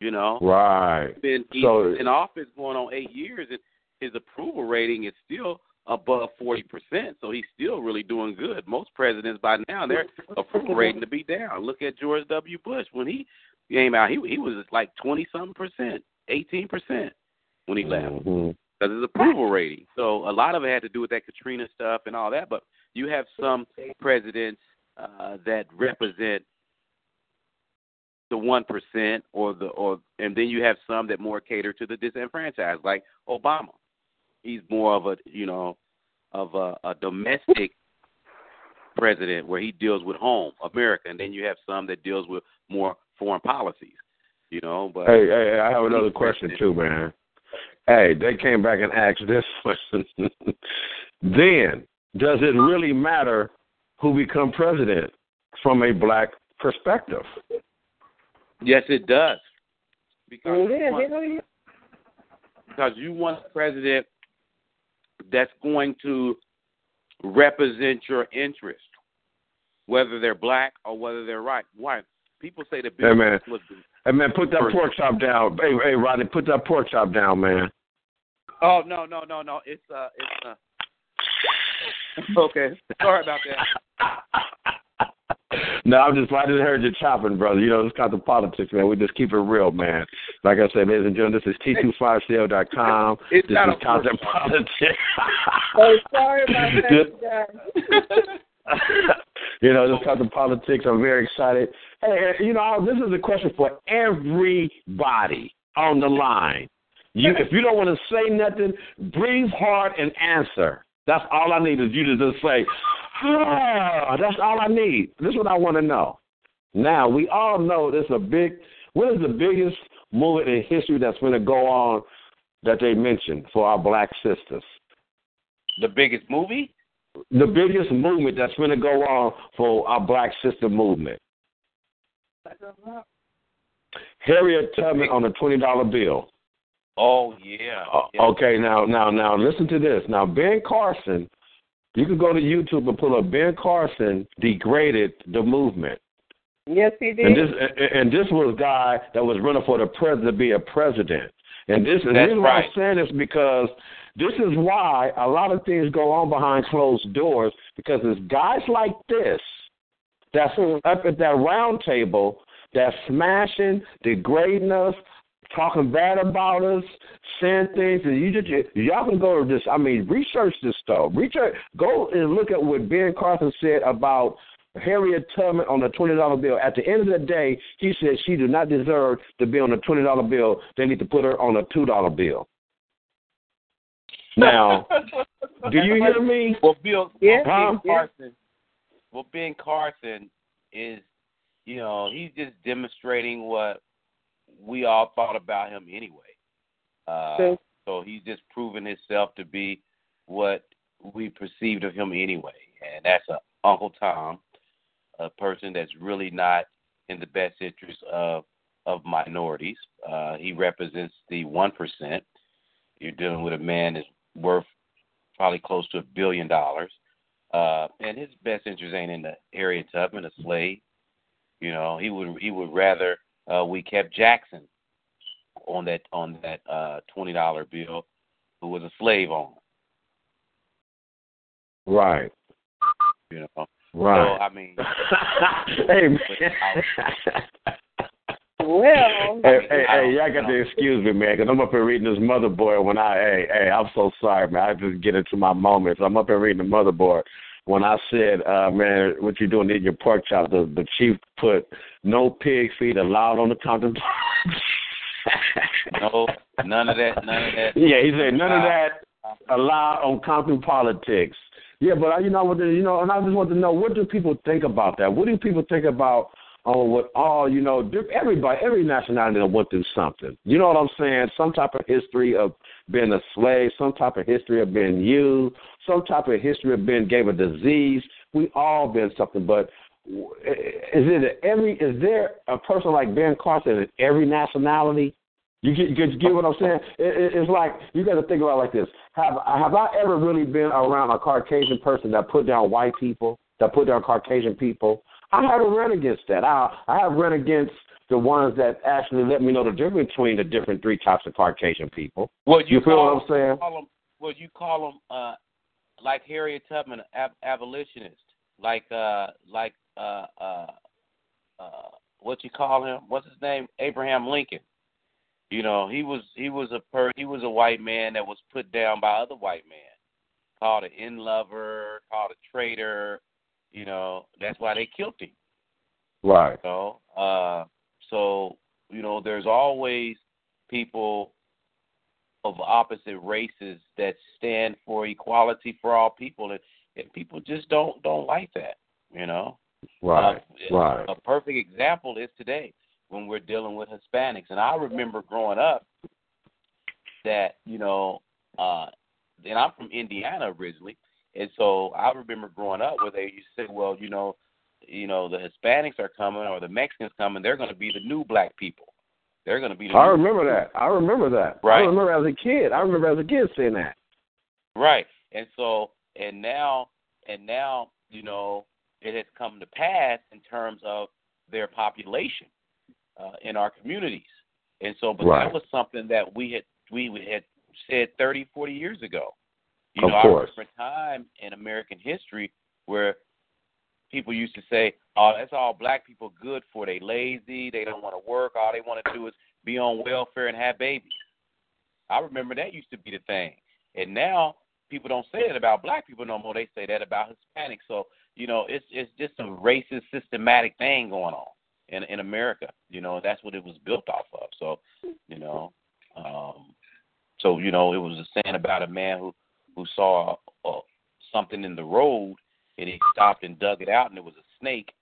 Speaker 3: You know,
Speaker 2: Right.
Speaker 3: been he's
Speaker 2: So-
Speaker 3: in office going on eight years, and his approval rating is still above forty percent. So he's still really doing good. Most presidents by now their approval rating to be down. Look at George W. Bush when he came out, he he was like twenty something percent, eighteen percent when he left
Speaker 2: Mhm.
Speaker 3: Because his approval rating. So a lot of it had to do with that Katrina stuff and all that. But you have some presidents uh, that represent the one percent, or the or, and then you have some that more cater to the disenfranchised, like Obama. He's more of a you know of a, a domestic president where he deals with home America, and then you have some that deals with more foreign policies. You know, but
Speaker 2: Hey, hey, I have another question too, man. Hey, they came back and asked this question. then, does it really matter who become president from a black perspective?
Speaker 3: yes, it does. Because
Speaker 6: Yeah,
Speaker 3: you want- because you want a president that's going to represent your interest, whether they're black or whether they're right. White people say the Bill
Speaker 2: Hey, man.
Speaker 3: Was
Speaker 2: Hey man, put that pork chop down. Hey, hey, Rodney, put that pork chop down, man.
Speaker 3: Oh no no no no! It's uh it's uh. okay, sorry about that.
Speaker 2: no, I'm just I just heard you chopping, brother. You know, it's kind of politics, man. We just keep it real, man. Like I said, ladies and gentlemen, this is T25CL.com.
Speaker 3: It's
Speaker 2: This
Speaker 3: not
Speaker 2: is
Speaker 3: Compton
Speaker 2: politics.
Speaker 5: Oh, sorry about that, you
Speaker 2: know, this kind of politics. I'm very excited. You know, this is a question for everybody on the line. You, if you don't want to say nothing, breathe hard and answer. That's all I need is you to just say, ah, that's all I need. This is what I want to know. Now, we all know there's a big, what is the biggest movement in history that's going to go on that they mentioned for our black sisters?
Speaker 3: The biggest movie?
Speaker 2: The biggest movement that's going to go on for our black sister movement. Harriet Tubman on a twenty dollar bill.
Speaker 3: Oh yeah.
Speaker 2: Uh,
Speaker 3: yeah.
Speaker 2: Okay, now, now, now, listen to this. Now, Ben Carson, you can go to YouTube and pull up Ben Carson degraded the movement,
Speaker 5: Yes, he did.
Speaker 2: and this, and, and this was a guy that was running for the president to be a president. And this, and the
Speaker 3: That's
Speaker 2: reason why
Speaker 3: right.
Speaker 2: I'm saying this because this is why a lot of things go on behind closed doors because it's guys like this that's up at that round table that's smashing, degrading us, talking bad about us, saying things, and you just y'all can go to this. I mean, research this stuff. Research. Go and look at what Ben Carson said about Harriet Tubman on the twenty dollar bill. At the end of the day, he said she did not deserve to be on a twenty dollar bill. They need to put her on a two dollar bill. Now, do you hear me?
Speaker 3: Well, Bill,
Speaker 5: Yeah,
Speaker 3: well, Ben
Speaker 5: yeah.
Speaker 3: Carson. Well, Ben Carson is, you know, he's just demonstrating what we all thought about him anyway. Uh, so he's just proven himself to be what we perceived of him anyway, and that's a Uncle Tom, a person that's really not in the best interest of of minorities. Uh, he represents the one percent. You're dealing with a man that's worth probably close to a billion dollars. Uh, and his best interest ain't in the Harriet Tubman, a slave. You know, he would he would rather uh, we kept Jackson on that on that uh, twenty dollar bill, who was a slave owner.
Speaker 2: Right.
Speaker 3: You know,
Speaker 2: Right.
Speaker 3: so I mean,
Speaker 2: hey, man.
Speaker 5: well,
Speaker 2: Hey, hey, hey, y'all got to excuse me, man, because I'm up here reading this motherboard when I, hey, hey, I'm so sorry, man. I just get into my moments. I'm up here reading the motherboard. When I said, uh, man, what you doing eating your pork chop, the, the chief put no pig feet allowed on the counter.
Speaker 3: no, none of that, none of that.
Speaker 2: Yeah, he said none of that allowed on Compton politics. Yeah, but I- you know what? You know, and I just want to know what do people think about that? What do people think about on what all you know? Everybody, every nationality that went through something. You know what I'm saying? Some type of history of being a slave, some type of history of being used, some type of history of being gave a disease. We all been something, but is it every? Is there a person like Ben Carson in every nationality? You get, get, get what I'm saying? It, it, it's like you got to think about it like this: Have have I ever really been around a Caucasian person that put down white people, that put down Caucasian people? I had to run against that. I I have run against the ones that actually let me know the difference between the different three types of Caucasian people.
Speaker 3: Well,
Speaker 2: You feel
Speaker 3: call,
Speaker 2: what I'm saying?
Speaker 3: Call 'em- well, you call them uh, like Harriet Tubman, ab- abolitionist, like uh, like uh, uh, uh, what you call him? What's his name? Abraham Lincoln. You know, he was he was a per he was a white man that was put down by other white men, called an in lover, called a traitor. You know, that's why they killed him.
Speaker 2: Right.
Speaker 3: You know, uh, so you know, there's always people of opposite races that stand for equality for all people, and, and people just don't don't like that. You know,
Speaker 2: Right.
Speaker 3: Uh,
Speaker 2: right.
Speaker 3: a perfect example is today when we're dealing with Hispanics, and I remember growing up that you know, uh, and I'm from Indiana originally, and so I remember growing up where they used to say, well, you know, you know, the Hispanics are coming or the Mexicans coming, they're going to be the new black people. They're going to be the
Speaker 2: I remember that. I remember that.
Speaker 3: Right.
Speaker 2: I remember as a kid. I remember as a kid saying that.
Speaker 3: Right. And so and now and now, you know, it has come to pass in terms of their population. uh, in our communities. And so, but
Speaker 2: Right.
Speaker 3: that was something that we had we had said 30, 40 years ago. You
Speaker 2: Of
Speaker 3: know,
Speaker 2: course.
Speaker 3: I remember a time in American history where people used to say, "Oh, that's all black people good for. They lazy. They don't want to work. All they want to do is be on welfare and have babies." I remember that used to be the thing, and now people don't say that about black people no more. They say that about Hispanics. So you know, it's it's just a racist, systematic thing going on in in America. You know, that's what it was built off of. So you know, um, so you know, it was a saying about a man who who saw uh, something in the road and he stopped and dug it out and it was a snake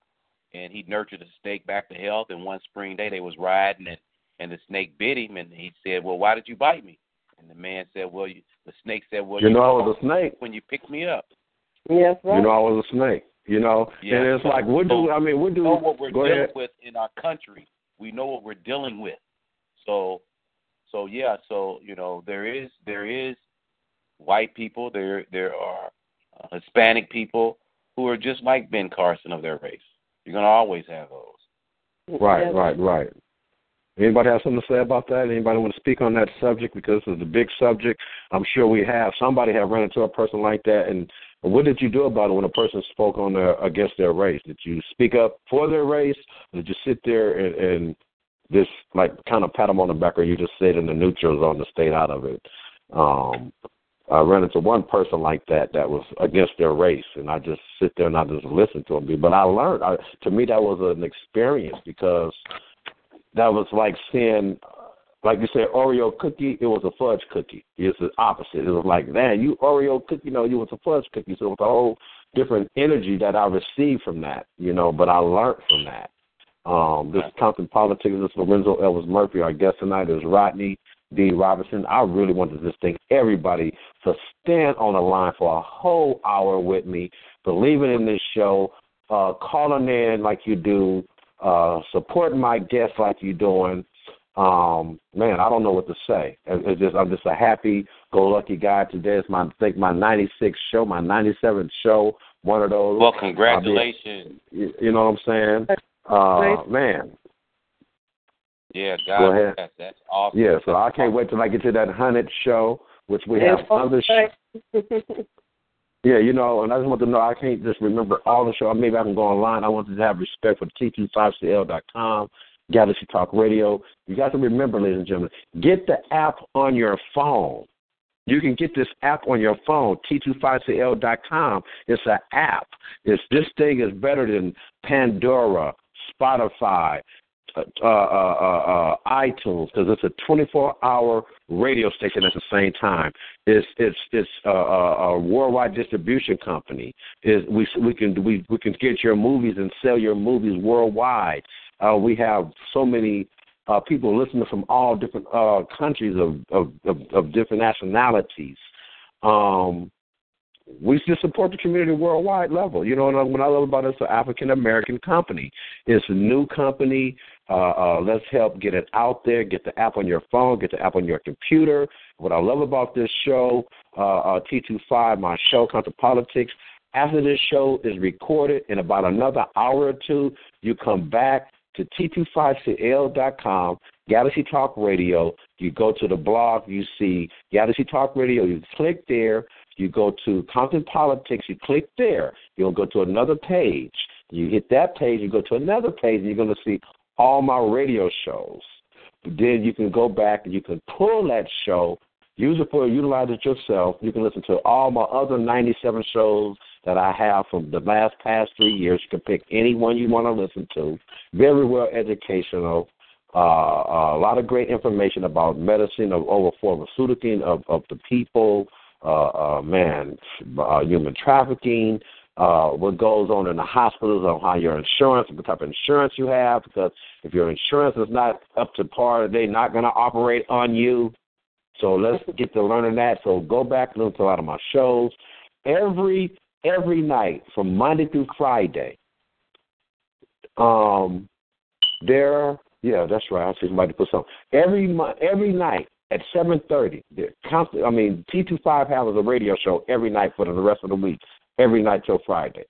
Speaker 3: and he nurtured the snake back to health and one spring day they was riding and and the snake bit him and he said well why did you bite me and the man said well you, the snake said well
Speaker 2: You know, I was a snake.
Speaker 3: when you picked me up
Speaker 5: Yes, right.
Speaker 2: You know, I was a snake. You know,
Speaker 3: Yeah.
Speaker 2: and it's like, what do I mean? What
Speaker 3: we
Speaker 2: do?
Speaker 3: know what we're
Speaker 2: go
Speaker 3: dealing
Speaker 2: ahead.
Speaker 3: with in our country we know what we're dealing with so so yeah so you know there is there is white people there there are uh, hispanic people who are just like ben carson of their race you're to always have those
Speaker 2: Right, right, right. Anybody have something to say about that? Anybody want to speak on that subject because it's a big subject? I'm sure we have. Somebody have run into a person like that, and what did you do about it when a person spoke on their against their race? Did you speak up for their race? Or did you sit there and, and just like kind of pat them on the back, or you just sit in the neutral zone to stay out of it? Um, I ran into one person like that that was against their race, and I just sit there and I just listen to them. But I learned. I, to me, that was an experience because that was like seeing, like you said, Oreo cookie. It was a fudge cookie. It's the opposite. It was like, man, you Oreo cookie. No, you was a fudge cookie. So it was a whole different energy that I received from that. You know, but I learned from that. Um, this is Compton Politics. This is Lorenzo Elvis Murphy. Our guest tonight is Rodney D. Robinson. I really want to just thank everybody for stand on the line for a whole hour with me, believing in this show, uh, calling in like you do, uh, supporting my guests like you're doing. Um, man, I don't know what to say. It's just I'm just a happy go lucky guy. Today is my I think my 96th show, my 97th show. One of those.
Speaker 3: well congratulations
Speaker 2: You, you know what I'm saying? Uh, man,
Speaker 3: yeah
Speaker 2: Go
Speaker 3: god
Speaker 2: ahead.
Speaker 3: bless. that's awesome
Speaker 2: yeah. So I can't wait till I get to that hundred show, which we have
Speaker 5: Yes,
Speaker 2: other. Sh- yeah, you know, and I just want to know. I can't just remember all the show. Maybe I can go online. I want to have respect for T25CL.com, Galaxy Talk Radio. You got to remember, ladies and gentlemen, get the app on your phone. You can get this app on your phone, T25CL.com. It's an app. It's this thing is better than Pandora, Spotify, uh, uh, uh, uh, iTunes because it's a 24-hour radio station at the same time. It's it's it's a, a, worldwide distribution company. Is we we can we we can get your movies and sell your movies worldwide. Uh, we have so many uh, people listening from all different countries of, of, of, of different nationalities. Um, we just support the community worldwide level. You know, and what I love about it, it's an African American company. It's a new company. Uh, uh, let's help get it out there. Get the app on your phone. Get the app on your computer. What I love about this show, uh, uh, T25, my show, Compton Politics. After this show is recorded, in about another hour or two, you come back to T25CL.com, Galaxy Talk Radio. You go to the blog, you see Galaxy Talk Radio. You click there. You go to Compton Politics. You click there. You'll go to another page. You hit that page. You go to another page, and you're going to see all my radio shows. Then you can go back and you can pull that show, use it for utilize it yourself. You can listen to all my other 97 shows that I have from the last past three years. You can pick any one you want to listen to. Very well educational. Uh, uh, a lot of great information about medicine of over pharmaceuticals of, of the people. Uh, uh, man, uh, human trafficking, uh, what goes on in the hospitals, on how your insurance, what type of insurance you have, because if your insurance is not up to par, they're not going to operate on you. So let's get to learning that. So go back listen to a lot of my shows. Every every night from Monday through Friday. Um, there, yeah, that's right. I see somebody put something every every night at seven thirty. I mean, T two five has a radio show every night for the rest of the week, every night till Friday.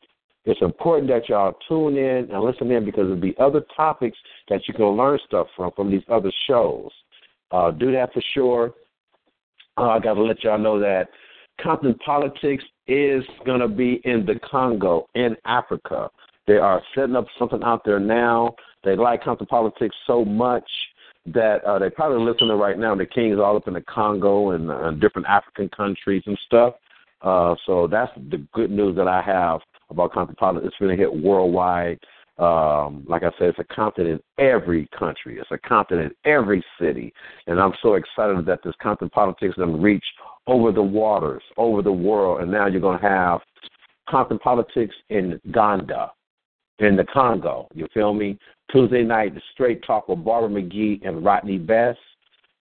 Speaker 2: It's important that y'all tune in and listen in because there'll be other topics that you can learn stuff from from these other shows. Uh, do that for sure. Uh, I got to let y'all know that Compton Politics is going to be in the Congo, in Africa. They are setting up something out there now. They like Compton Politics so much that uh, they're probably listening right now. The Kings all up in the Congo and uh, different African countries and stuff. Uh, so that's the good news that I have about Compton Politics. It's going to hit worldwide. Um, like I said, it's a Compton in every country. It's a Compton in every city. And I'm so excited that this Compton Politics is going to reach over the waters, over the world. And now you're going to have Compton Politics in Uganda, in the Congo. You feel me? Tuesday night, the Straight Talk with Barbara McGee and Rodney Best.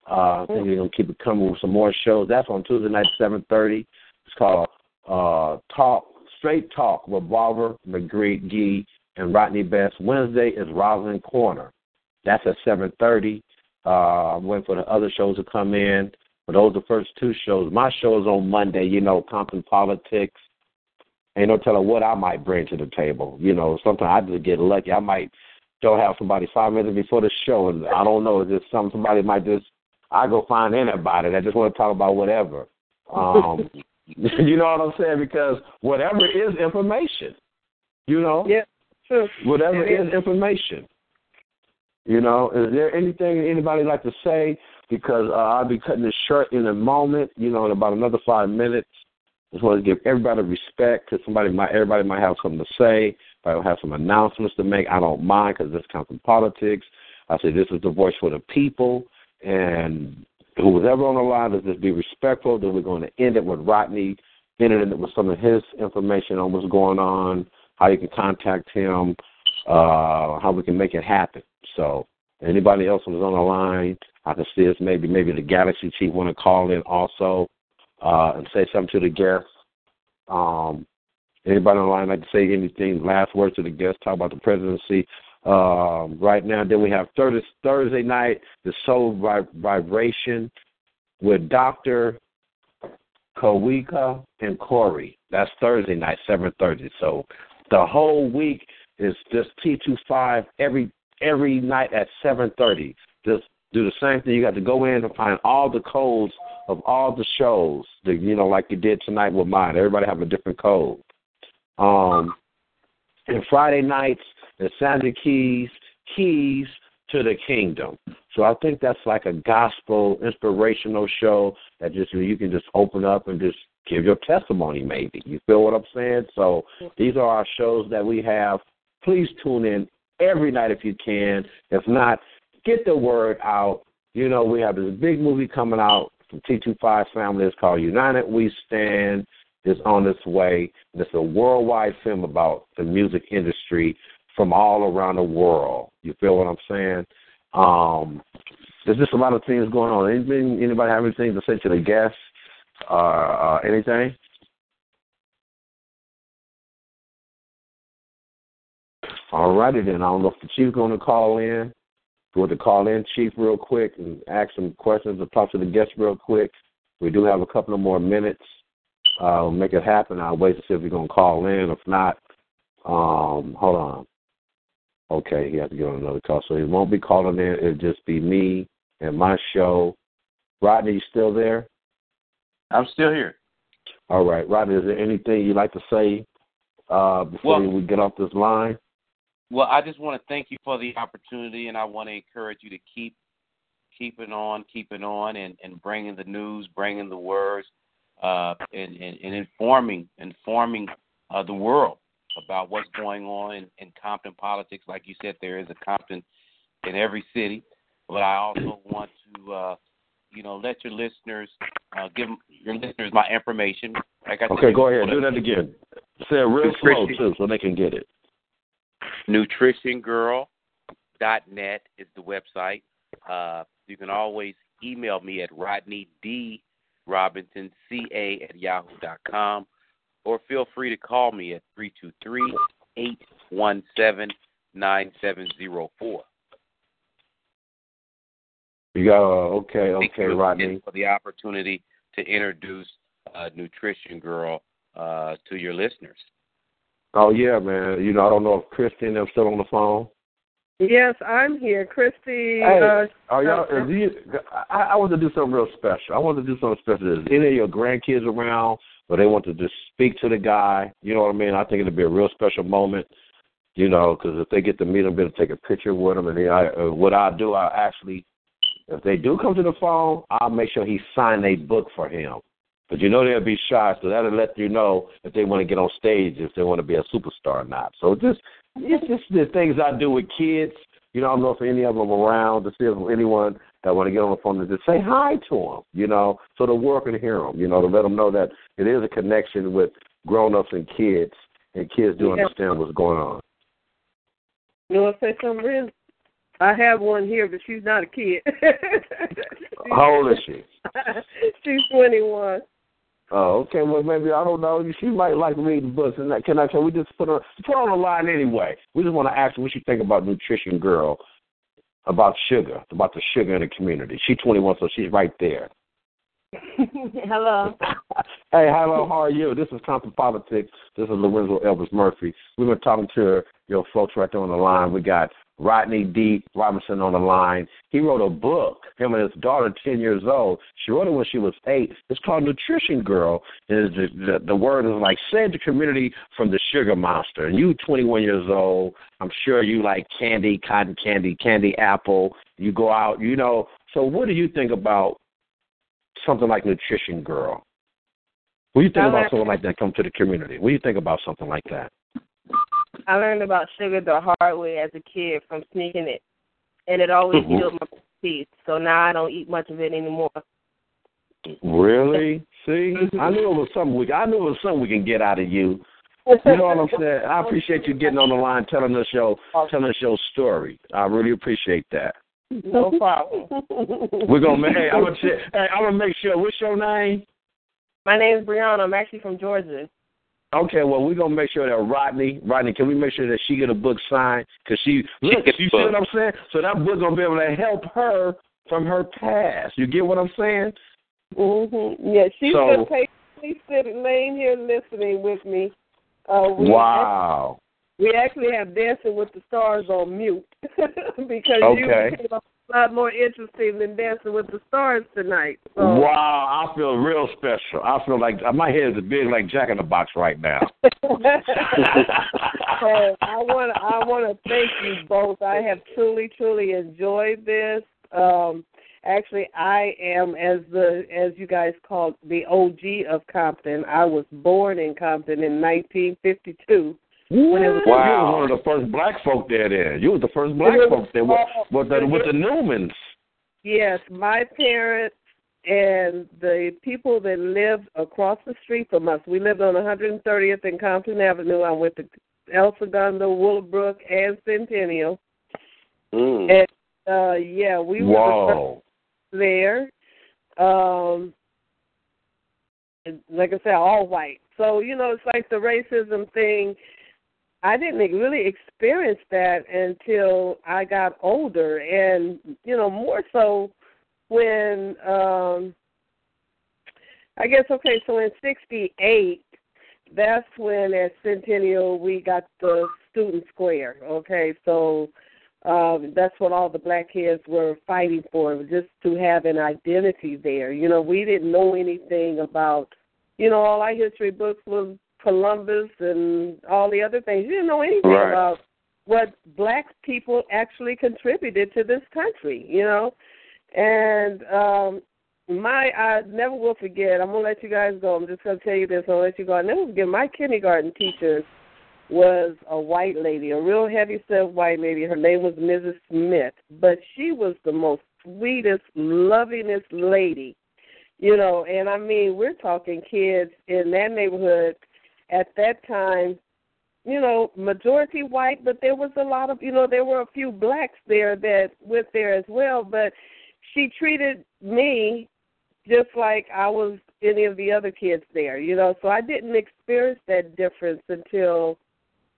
Speaker 2: Uh, I think we're gonna keep it coming with some more shows. That's on Tuesday night, seven thirty. It's called uh, Talk Straight Talk with Barbara McGee and Rodney Best. Wednesday is Rosalind Corner. That's at seven thirty. Uh, I'm waiting for the other shows to come in. But those are the first two shows. My show is on Monday. You know, Compton Politics. Ain't no telling what I might bring to the table. You know, sometimes I just get lucky. I might don't have somebody five minutes before the show, and I don't know. It's just some somebody might just I go find anybody that just want to talk about whatever. Um, you know what I'm saying? Because whatever is information. You know.
Speaker 5: Yeah. True.
Speaker 2: Whatever is information. You know, is there anything anybody like to say? Because uh, I'll be cutting this short in a moment. You know, in about another five minutes. Just want to give everybody respect because somebody might, everybody might have something to say. I have some announcements to make, I don't mind because this comes from politics. I say this is the voice for the people, and who's ever on the line, let's just be respectful. Then we're going to end it with Rodney, ending it with some of his information on what's going on, how you can contact him, uh, how we can make it happen. So anybody else who's on the line, I can see us maybe maybe the Galaxy Chief want to call in also uh, and say something to the guests. Um, anybody on the line like to say anything? Last words to the guests. Talk about the presidency. Um, right now, then we have Thursday, Thursday night the Soul Vibration with Doctor Kawika and Corey. That's Thursday night, seven thirty. So the whole week is just T two five every every night at seven thirty. Just do the same thing. You got to go in and find all the codes of all the shows. The, you know, like you did tonight with mine. Everybody have a different code. Um, and Friday nights, the Sandra Keys Keys to the Kingdom. So I think that's like a gospel inspirational show that just you can just open up and just give your testimony. Maybe you feel what I'm saying. So these are our shows that we have. Please tune in every night if you can. If not, get the word out. You know, we have this big movie coming out from T25 family. It's called United We Stand. It's on its way. It's a worldwide film about the music industry from all around the world. You feel what I'm saying? Um, there's just a lot of things going on. Anything, anybody have anything to say to the guests? Uh, uh, anything? All righty then. I don't know if the chief's going to call in. If you want to call in, chief, real quick and ask some questions or talk to the guests real quick. We do have a couple of more minutes. Uh, make it happen. I'll wait to see if you're going to call in. If not, um, hold on. Okay, he has to get on another call. So he won't be calling in. It'll just be me and my show. Rodney, you still there?
Speaker 3: I'm still here.
Speaker 2: All right. Rodney, is there anything you'd like to say uh, before
Speaker 3: Well-
Speaker 2: we get off this line?
Speaker 3: Well, I just want to thank you for the opportunity, and I want to encourage you to keep keeping on, keeping on, and, and bringing the news, bringing the words, uh, and, and, and informing informing uh, the world about what's going on in, in Compton politics. Like you said, there is a Compton in every city, but I also want to, uh, you know, let your listeners uh, give your listeners my information. Like I
Speaker 2: Okay, go ahead. Do that again. Say it real slow, too, so they can get it.
Speaker 3: nutritiongirl.net is the website. Uh, you can always email me at Rodney D Robinson CA at yahoo dot com, or feel free to call me at three two three eight one seven nine seven zero four.
Speaker 2: You got uh, okay,
Speaker 3: Thank
Speaker 2: okay,
Speaker 3: you
Speaker 2: Rodney.
Speaker 3: for the opportunity to introduce uh, Nutrition Girl uh, to your listeners.
Speaker 2: Oh yeah, man. You know, I don't know if Christian is still on the phone.
Speaker 5: Yes, I'm here, Christy.
Speaker 2: Hey,
Speaker 5: uh,
Speaker 2: are y'all?
Speaker 5: uh,
Speaker 2: Is you, I, I want to do something real special. I want to do something special. Is any of your grandkids around, or they want to just speak to the guy? You know what I mean? I think it'll be a real special moment. You know, because if they get to meet him, be able to take a picture with him, and then I, uh, what I do, I actually, if they do come to the phone, I'll make sure he sign a book for him. But you know they'll be shy, so that'll let you know if they want to get on stage, if they want to be a superstar or not. So just it's just the things I do with kids. You know, I don't know if any of them are around to see if anyone that want to get on the phone and just say hi to them. You know, so the world can hear them. You know, to let them know that it is a connection with grown-ups and kids, and kids do
Speaker 5: Yeah.
Speaker 2: understand what's going on.
Speaker 5: You want to say something, Ren? I have one here, but she's not a kid.
Speaker 2: How old is she?
Speaker 5: she's 21.
Speaker 2: Oh, okay. Well, maybe I don't know. She might like reading books, and that, can I? Can we just put her put her on the line anyway? We just want to ask her what she think about Nutrition Girl, about sugar, about the sugar in the community. She's 21, so she's right there.
Speaker 6: Hello.
Speaker 2: hey, hello, how are you? This is Compton Politics. This is Lorenzo Elvis Murphy. We've been talking to your folks right there on the line. We got Rodney D. Robinson on the line. He wrote a book, him and his daughter, 10 years old. She wrote it when she was eight. It's called Nutrition Girl. And the, the, the word is like, save the community from the sugar monster. And you, 21 years old, I'm sure you like candy, cotton candy, candy apple. You go out, you know. So what do you think about something like Nutrition Girl? What do you think
Speaker 5: I
Speaker 2: about something like that come to the community? What do you think about something like that?
Speaker 6: I learned about sugar the hard way as a kid from sneaking it, and it always
Speaker 2: Mhm.
Speaker 6: killed my teeth. So now I don't eat much of it anymore.
Speaker 2: Really? See, I knew it was something we. I knew it was something we can get out of you. You know what I'm saying? I appreciate you getting on the line, telling us your telling us your story. I really appreciate that.
Speaker 6: No problem.
Speaker 2: We're gonna make. Hey, I'm gonna. Hey, I'm gonna make sure. What's your name?
Speaker 6: My name is Brianna. I'm actually from Georgia.
Speaker 2: Okay, well, we're gonna make sure that Rodney, Rodney, can we make sure that she get a book signed? Cause she look,
Speaker 3: gets
Speaker 2: you
Speaker 3: a
Speaker 2: see what I'm saying? So that book gonna be able to help her from her past. You get what I'm saying?
Speaker 5: Mm-hmm. Yeah, she's
Speaker 2: So-
Speaker 5: been patiently sitting, laying here listening with me. Uh, we
Speaker 2: Wow.
Speaker 5: we actually have Dancing with the Stars on mute because
Speaker 2: Okay.
Speaker 5: you became a lot more interesting than Dancing with the Stars tonight. So,
Speaker 2: Wow, I feel real special. I feel like my head is big like Jack in the Box right now.
Speaker 5: so I want to I want to thank you both. I have truly truly enjoyed this. Um, actually, I am as the as you guys called the OG of Compton. I was born in Compton in 1952. When it was-
Speaker 2: You was one of the first black folk there. Then you was the first black
Speaker 5: was-
Speaker 2: folk there with, with the with the Newmans.
Speaker 5: Yes, my parents and the people that lived across the street from us. We lived on 130th and Compton Avenue. I went to El Segundo, Willowbrook, and Centennial.
Speaker 2: Mm.
Speaker 5: And uh yeah, we were
Speaker 2: Whoa.
Speaker 5: there. Um like I said, all white. So, you know, it's like the racism thing. I didn't really experience that until I got older and, you know, more so when um I guess okay, so in sixty eight that's when at Centennial we got the student square. Okay, so um, that's what all the black kids were fighting for, just to have an identity there. You know, we didn't know anything about, you know, all our history books was Columbus and all the other things. You didn't know anything
Speaker 2: Right.
Speaker 5: about what black people actually contributed to this country. You know, and um my I never will forget. I'm gonna let you guys go. I'm just gonna tell you this. I'll let you go. I never forget. My kindergarten teacher was a white lady, a real heavy set white lady. Her name was Mrs. Smith, but she was the most sweetest, lovingest lady. You know, and I mean, we're talking kids in that neighborhood at that time. You know, majority white, but there was a lot of, you know, there were a few blacks there that went there as well. But she treated me just like I was any of the other kids there, you know. So I didn't experience that difference until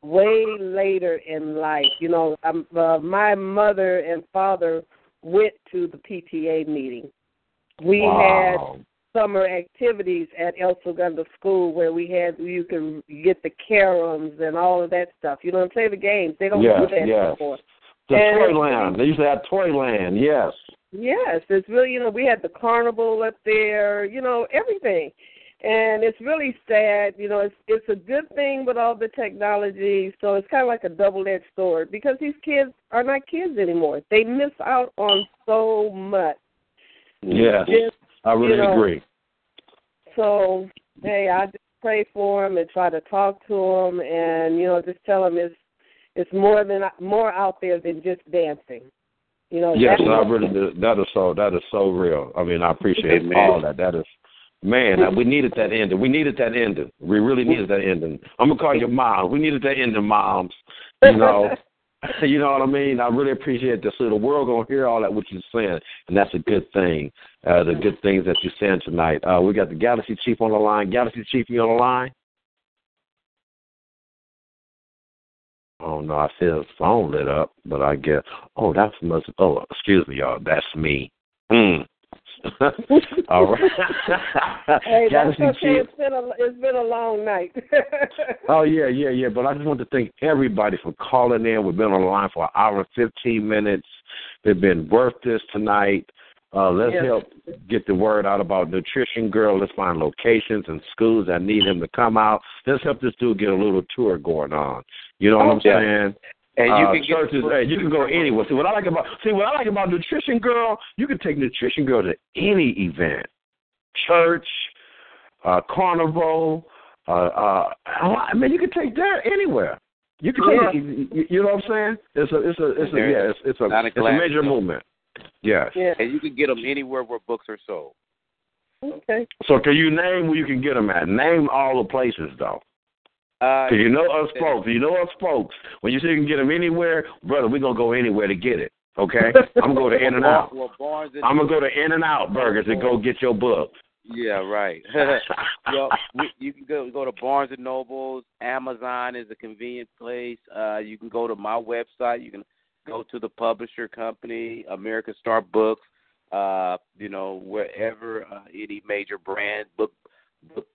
Speaker 5: way later in life. You know, um, uh, my mother and father went to the PTA meeting. We had
Speaker 2: wow.
Speaker 5: Summer activities at El Segundo School where we had you can get the caroms and all of that stuff. You know I'm saying? The games they don't
Speaker 2: Yes,
Speaker 5: do that
Speaker 2: yes.
Speaker 5: anymore.
Speaker 2: The
Speaker 5: And-
Speaker 2: Toyland. They used to have Toyland. Yes.
Speaker 5: Yes, it's really you know we had the carnival up there, you know everything, and it's really sad. You know, it's it's a good thing with all the technology, so it's kind of like a double-edged sword because these kids are not kids anymore. They miss out on so much.
Speaker 2: Yes. I really
Speaker 5: you know,
Speaker 2: agree.
Speaker 5: So hey, I just pray for them and try to talk to them, and you know just tell them it's it's more than more out there than just dancing. You know.
Speaker 2: Yes, I really do. That is so. That is so real. I mean, I appreciate all that. That is, man, we needed that ending. We needed that ending. We really needed that ending. I'm gonna call you mom. We needed that ending, moms. You know, you know what I mean. I really appreciate this. So the world gonna hear all that what you're saying, and that's a good thing. Uh, the good things that you're saying tonight. Uh, we got the Galaxy Chief on the line. Galaxy Chief, you on the line? Oh no, I see his phone lit up, but I guess. Oh, that's must. Oh, excuse me, y'all. That's me. Hmm. All right.
Speaker 5: Hey, that's okay. It's been a it's been a long night.
Speaker 2: Oh yeah, yeah, yeah. But I just want to thank everybody for calling in. We've been on the line for an hour and fifteen minutes. They've been worth this tonight. Uh, let's
Speaker 5: Yes.
Speaker 2: help get the word out about Nutrition Girl. Let's find locations and schools that need him to come out. Let's help this dude get a little tour going on. You know what I'm
Speaker 3: Yeah.
Speaker 2: saying?
Speaker 3: And you
Speaker 2: uh,
Speaker 3: can get
Speaker 2: churches, hey, you can go anywhere. See what I like about see what I like about Nutrition Girl, you can take Nutrition Girl to any event, church, uh, carnival. Uh, uh, I mean, you can take that anywhere. You can take, you, you know what I'm saying? It's a, it's a, it's a, yeah, it's, it's a,
Speaker 3: a
Speaker 2: it's a major
Speaker 3: door.
Speaker 2: movement. Yes.
Speaker 5: yeah.
Speaker 3: and you can get them anywhere where books are sold.
Speaker 5: Okay.
Speaker 2: So can you name where you can get them at? Name all the places though.
Speaker 3: Uh,
Speaker 2: Cause you know us folks. You know us folks. When you say you can get them anywhere, brother, we're gonna go anywhere to get it. Okay, I'm gonna go to In and Out.
Speaker 3: Barnes and
Speaker 2: I'm gonna go to In and Out Burgers and go get your book.
Speaker 3: Yeah, right. well, we, you can go go to Barnes and Nobles. Amazon is a convenient place. Uh, you can go to my website. You can go to the publisher company, American Star Books. Uh, you know, wherever uh, any major brand book book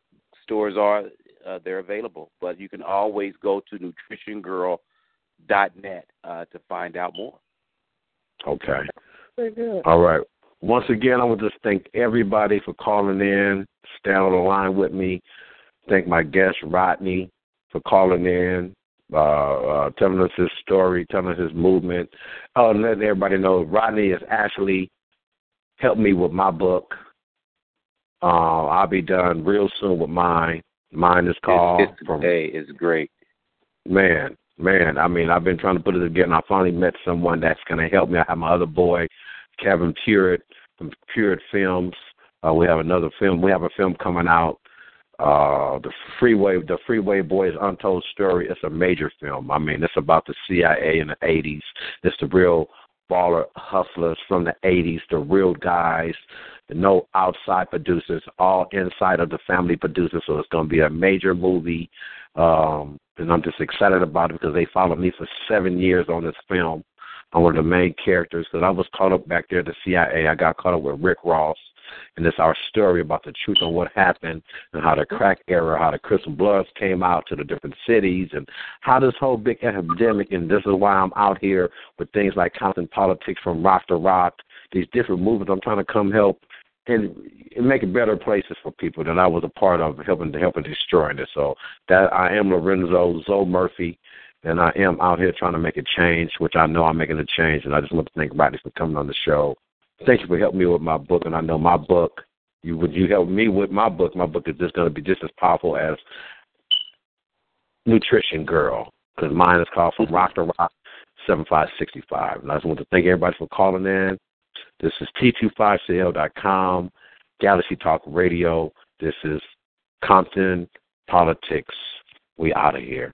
Speaker 3: stores are, uh, they're available. But you can always go to nutritiongirl.net uh, to find out more.
Speaker 2: Okay.
Speaker 5: Very good.
Speaker 2: All right. Once again, I want to just thank everybody for calling in, staying on the line with me. Thank my guest Rodney for calling in, uh, uh, telling us his story, telling us his movement. Oh, and letting everybody know Rodney has actually helped me with my book. Uh, I'll be done real soon with mine. Mine is called
Speaker 3: It's, it's,
Speaker 2: from
Speaker 3: hey, it's great.
Speaker 2: Man, man, I mean, I've been trying to put it together. and I finally met someone that's going to help me. I have my other boy, Kevin Purett from Purett Films. Uh, we have another film. We have a film coming out. Uh, the Freeway, the Freeway Boys Untold Story. It's a major film. I mean, it's about the CIA in the '80s. It's the real baller hustlers from the '80s, the real guys. No outside producers, all inside of the family producers. So it's going to be a major movie. Um, and I'm just excited about it because they followed me for seven years on this film. I'm one of the main characters because I was caught up back there at the CIA. I got caught up with Rick Ross, and it's our story about the truth on what happened and how the crack era, how the Crystal Bloods came out to the different cities, and how this whole big epidemic. And this is why I'm out here with things like Compton Politics from Rock to Rock, these different movements. I'm trying to come help and, and make it better places for people that I was a part of helping helping destroying it. So that I am Lorenzo Zoe Murphy and I am out here trying to make a change, which I know I'm making a change and I just want to thank Rodney for coming on the show. Thank you for helping me with my book and I know my book you would you help me with my book, my book is just gonna be just as powerful as Nutrition Girl. Because mine is called From Rock to Rock seven five sixty five. And I just want to thank everybody for calling in. This is T25CL.com, Galaxy Talk Radio. This is Compton Politics. We out of here.